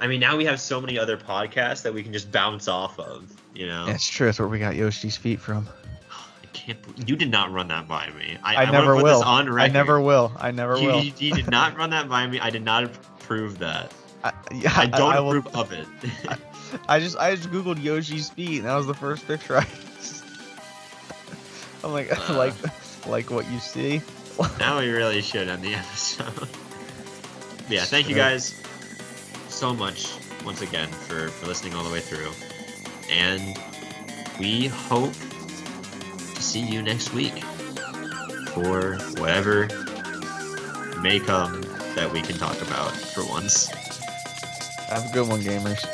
I mean, now we have so many other podcasts that we can just bounce off of. You know, it's true. That's where we got Yoshi's feet from. Can't. You did not run that by me. I, I, I never will. On I never will. I never You, will. you, you did not run that by me. I did not approve that. <laughs> I, yeah, I don't I, will- approve of it. I just I just googled Yoshi's feet, and that was the first picture I. <laughs> I'm like <laughs> Uh. like like what you see. now we really should end the episode. yeah, thank you guys so much once again for, for listening all the way through. And we hope see you next week for whatever may come that we can talk about for once. Have a good one, gamers.